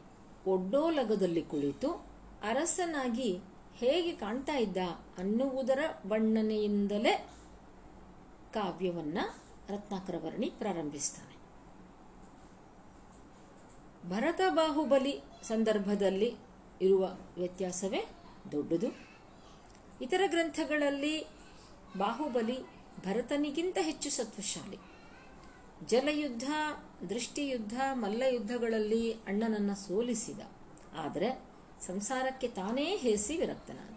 ಒಡ್ಡೋಲಗದಲ್ಲಿ ಕುಳಿತು ಅರಸನಾಗಿ ಹೇಗೆ ಕಾಣ್ತಾ ಇದ್ದ ಅನ್ನುವುದರ ಬಣ್ಣನೆಯಿಂದಲೇ ಕಾವ್ಯವನ್ನು ರತ್ನಾಕರವರ್ಣಿ ಪ್ರಾರಂಭಿಸ್ತಾನೆ. ಭರತ ಬಾಹುಬಲಿ ಸಂದರ್ಭದಲ್ಲಿ ಇರುವ ವ್ಯತ್ಯಾಸವೇ ದೊಡ್ಡದು. ಇತರ ಗ್ರಂಥಗಳಲ್ಲಿ ಬಾಹುಬಲಿ ಭರತನಿಗಿಂತ ಹೆಚ್ಚು ಸತ್ವಶಾಲಿ. ಜಲಯುದ್ಧ, ದೃಷ್ಟಿಯುದ್ಧ, ಮಲ್ಲಯುದ್ಧಗಳಲ್ಲಿ ಅಣ್ಣನನ್ನು ಸೋಲಿಸಿದ. ಆದರೆ ಸಂಸಾರಕ್ಕೆ ತಾನೇ ಹೇಸಿ ವಿರಕ್ತನಾದ.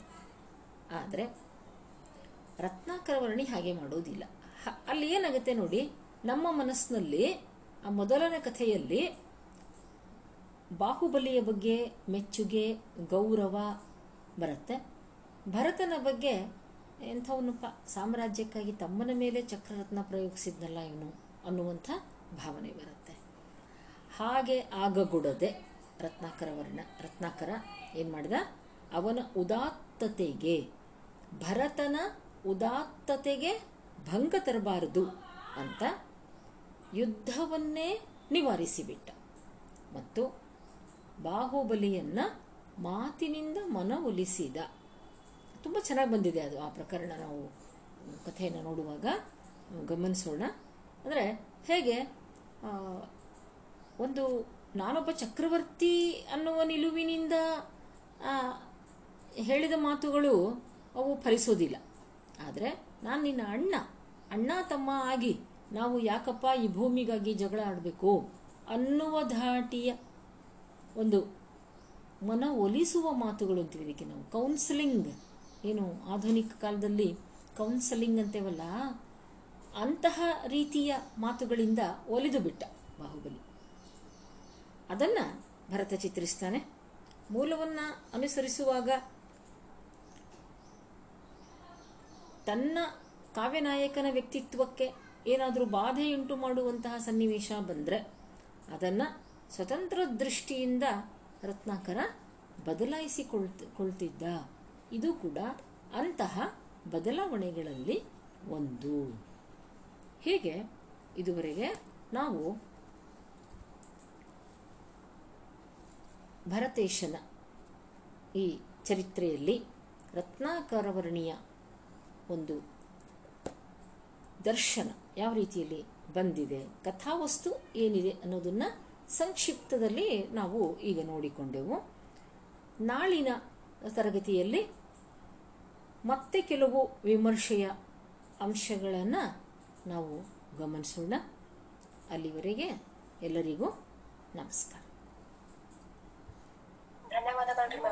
ಆದರೆ ರತ್ನಾಕರವರ್ಣಿ ಹಾಗೆ ಮಾಡೋದಿಲ್ಲ. ಅಲ್ಲಿ ಏನಾಗುತ್ತೆ ನೋಡಿ, ನಮ್ಮ ಮನಸ್ಸಿನಲ್ಲಿ, ಆ ಮೊದಲನೇ ಕಥೆಯಲ್ಲಿ ಬಾಹುಬಲಿಯ ಬಗ್ಗೆ ಮೆಚ್ಚುಗೆ, ಗೌರವ ಬರುತ್ತೆ. ಭರತನ ಬಗ್ಗೆ ಎಂಥವನಪ್ಪ ಸಾಮ್ರಾಜ್ಯಕ್ಕಾಗಿ ತಮ್ಮನ ಮೇಲೆ ಚಕ್ರರತ್ನ ಪ್ರಯೋಗಿಸಿದ್ನಲ್ಲ ಇವನು ಅನ್ನುವಂಥ ಭಾವನೆ ಬರುತ್ತೆ. ಹಾಗೆ ಆಗಗೊಡದೆ ರತ್ನಾಕರ ವರ್ಣ, ರತ್ನಾಕರ ಏನು ಮಾಡಿದ? ಅವನ ಉದಾತ್ತತೆಗೆ, ಭರತನ ಉದಾತ್ತತೆಗೆ ಭಂಗ ತರಬಾರದು ಅಂತ ಯುದ್ಧವನ್ನೇ ನಿವಾರಿಸಿಬಿಟ್ಟ. ಮತ್ತು ಬಾಹುಬಲಿಯನ್ನ ಮಾತಿನಿಂದ ಮನವೊಲಿಸಿದ. ತುಂಬ ಚೆನ್ನಾಗಿ ಬಂದಿದೆ ಅದು, ಆ ಪ್ರಕರಣ ನಾವು ಕಥೆಯನ್ನು ನೋಡುವಾಗ ಗಮನಿಸೋಣ. ಅಂದರೆ ಹೇಗೆ ಒಂದು ನಾನೊಬ್ಬ ಚಕ್ರವರ್ತಿ ಅನ್ನುವ ನಿಲುವಿನಿಂದ ಹೇಳಿದ ಮಾತುಗಳು ಅವು ಫಲಿಸೋದಿಲ್ಲ. ಆದರೆ ನಾನು ನಿನ್ನ ಅಣ್ಣ ಅಣ್ಣ ತಮ್ಮ ಆಗಿ ನಾವು ಯಾಕಪ್ಪ ಈ ಭೂಮಿಗಾಗಿ ಜಗಳ ಆಡಬೇಕು ಅನ್ನುವ ಧಾಟಿಯ ಒಂದು ಮನ ಒಲಿಸುವ ಮಾತುಗಳು ಅಂತೀವಿ ಇದಕ್ಕೆ ನಾವು. ಕೌನ್ಸಿಲಿಂಗ್ ಏನು ಆಧುನಿಕ ಕಾಲದಲ್ಲಿ ಕೌನ್ಸಲಿಂಗ್ ಅಂತೇವಲ್ಲ, ಅಂತಹ ರೀತಿಯ ಮಾತುಗಳಿಂದ ಒಲಿದು ಬಿಟ್ಟ ಬಾಹುಬಲಿ. ಅದನ್ನು ಭರತ ಚಿತ್ರಿಸ್ತಾನೆ. ಮೂಲವನ್ನು ಅನುಸರಿಸುವಾಗ ತನ್ನ ಕಾವ್ಯನಾಯಕನ ವ್ಯಕ್ತಿತ್ವಕ್ಕೆ ಏನಾದರೂ ಬಾಧೆಯುಂಟು ಮಾಡುವಂತಹ ಸನ್ನಿವೇಶ ಬಂದರೆ ಅದನ್ನು ಸ್ವತಂತ್ರ ದೃಷ್ಟಿಯಿಂದ ರತ್ನಾಕರ ಬದಲಾಯಿಸಿಕೊಳ್ತ ಕೊಳ್ತಿದ್ದ ಇದು ಕೂಡ ಅಂತಹ ಬದಲಾವಣೆಗಳಲ್ಲಿ ಒಂದು. ಹೀಗೆ? ಇದುವರೆಗೆ ನಾವು ಭರತೇಶನ ಈ ಚರಿತ್ರೆಯಲ್ಲಿ ರತ್ನಾಕರವರ್ಣೀಯ ಒಂದು ದರ್ಶನ ಯಾವ ರೀತಿಯಲ್ಲಿ ಬಂದಿದೆ, ಕಥಾವಸ್ತು ಏನಿದೆ ಅನ್ನೋದನ್ನ ಸಂಕ್ಷಿಪ್ತದಲ್ಲಿ ನಾವು ಈಗ ನೋಡಿಕೊಂಡೆವು. ನಾಳಿನ ತರಗತಿಯಲ್ಲಿ ಮತ್ತೆ ಕೆಲವು ವಿಮರ್ಶೆಯ ಅಂಶಗಳನ್ನು ನಾವು ಗಮನಿಸೋಣ. ಅಲ್ಲಿವರೆಗೆ ಎಲ್ಲರಿಗೂ ನಮಸ್ಕಾರ. ಧನ್ಯವಾದಗಳು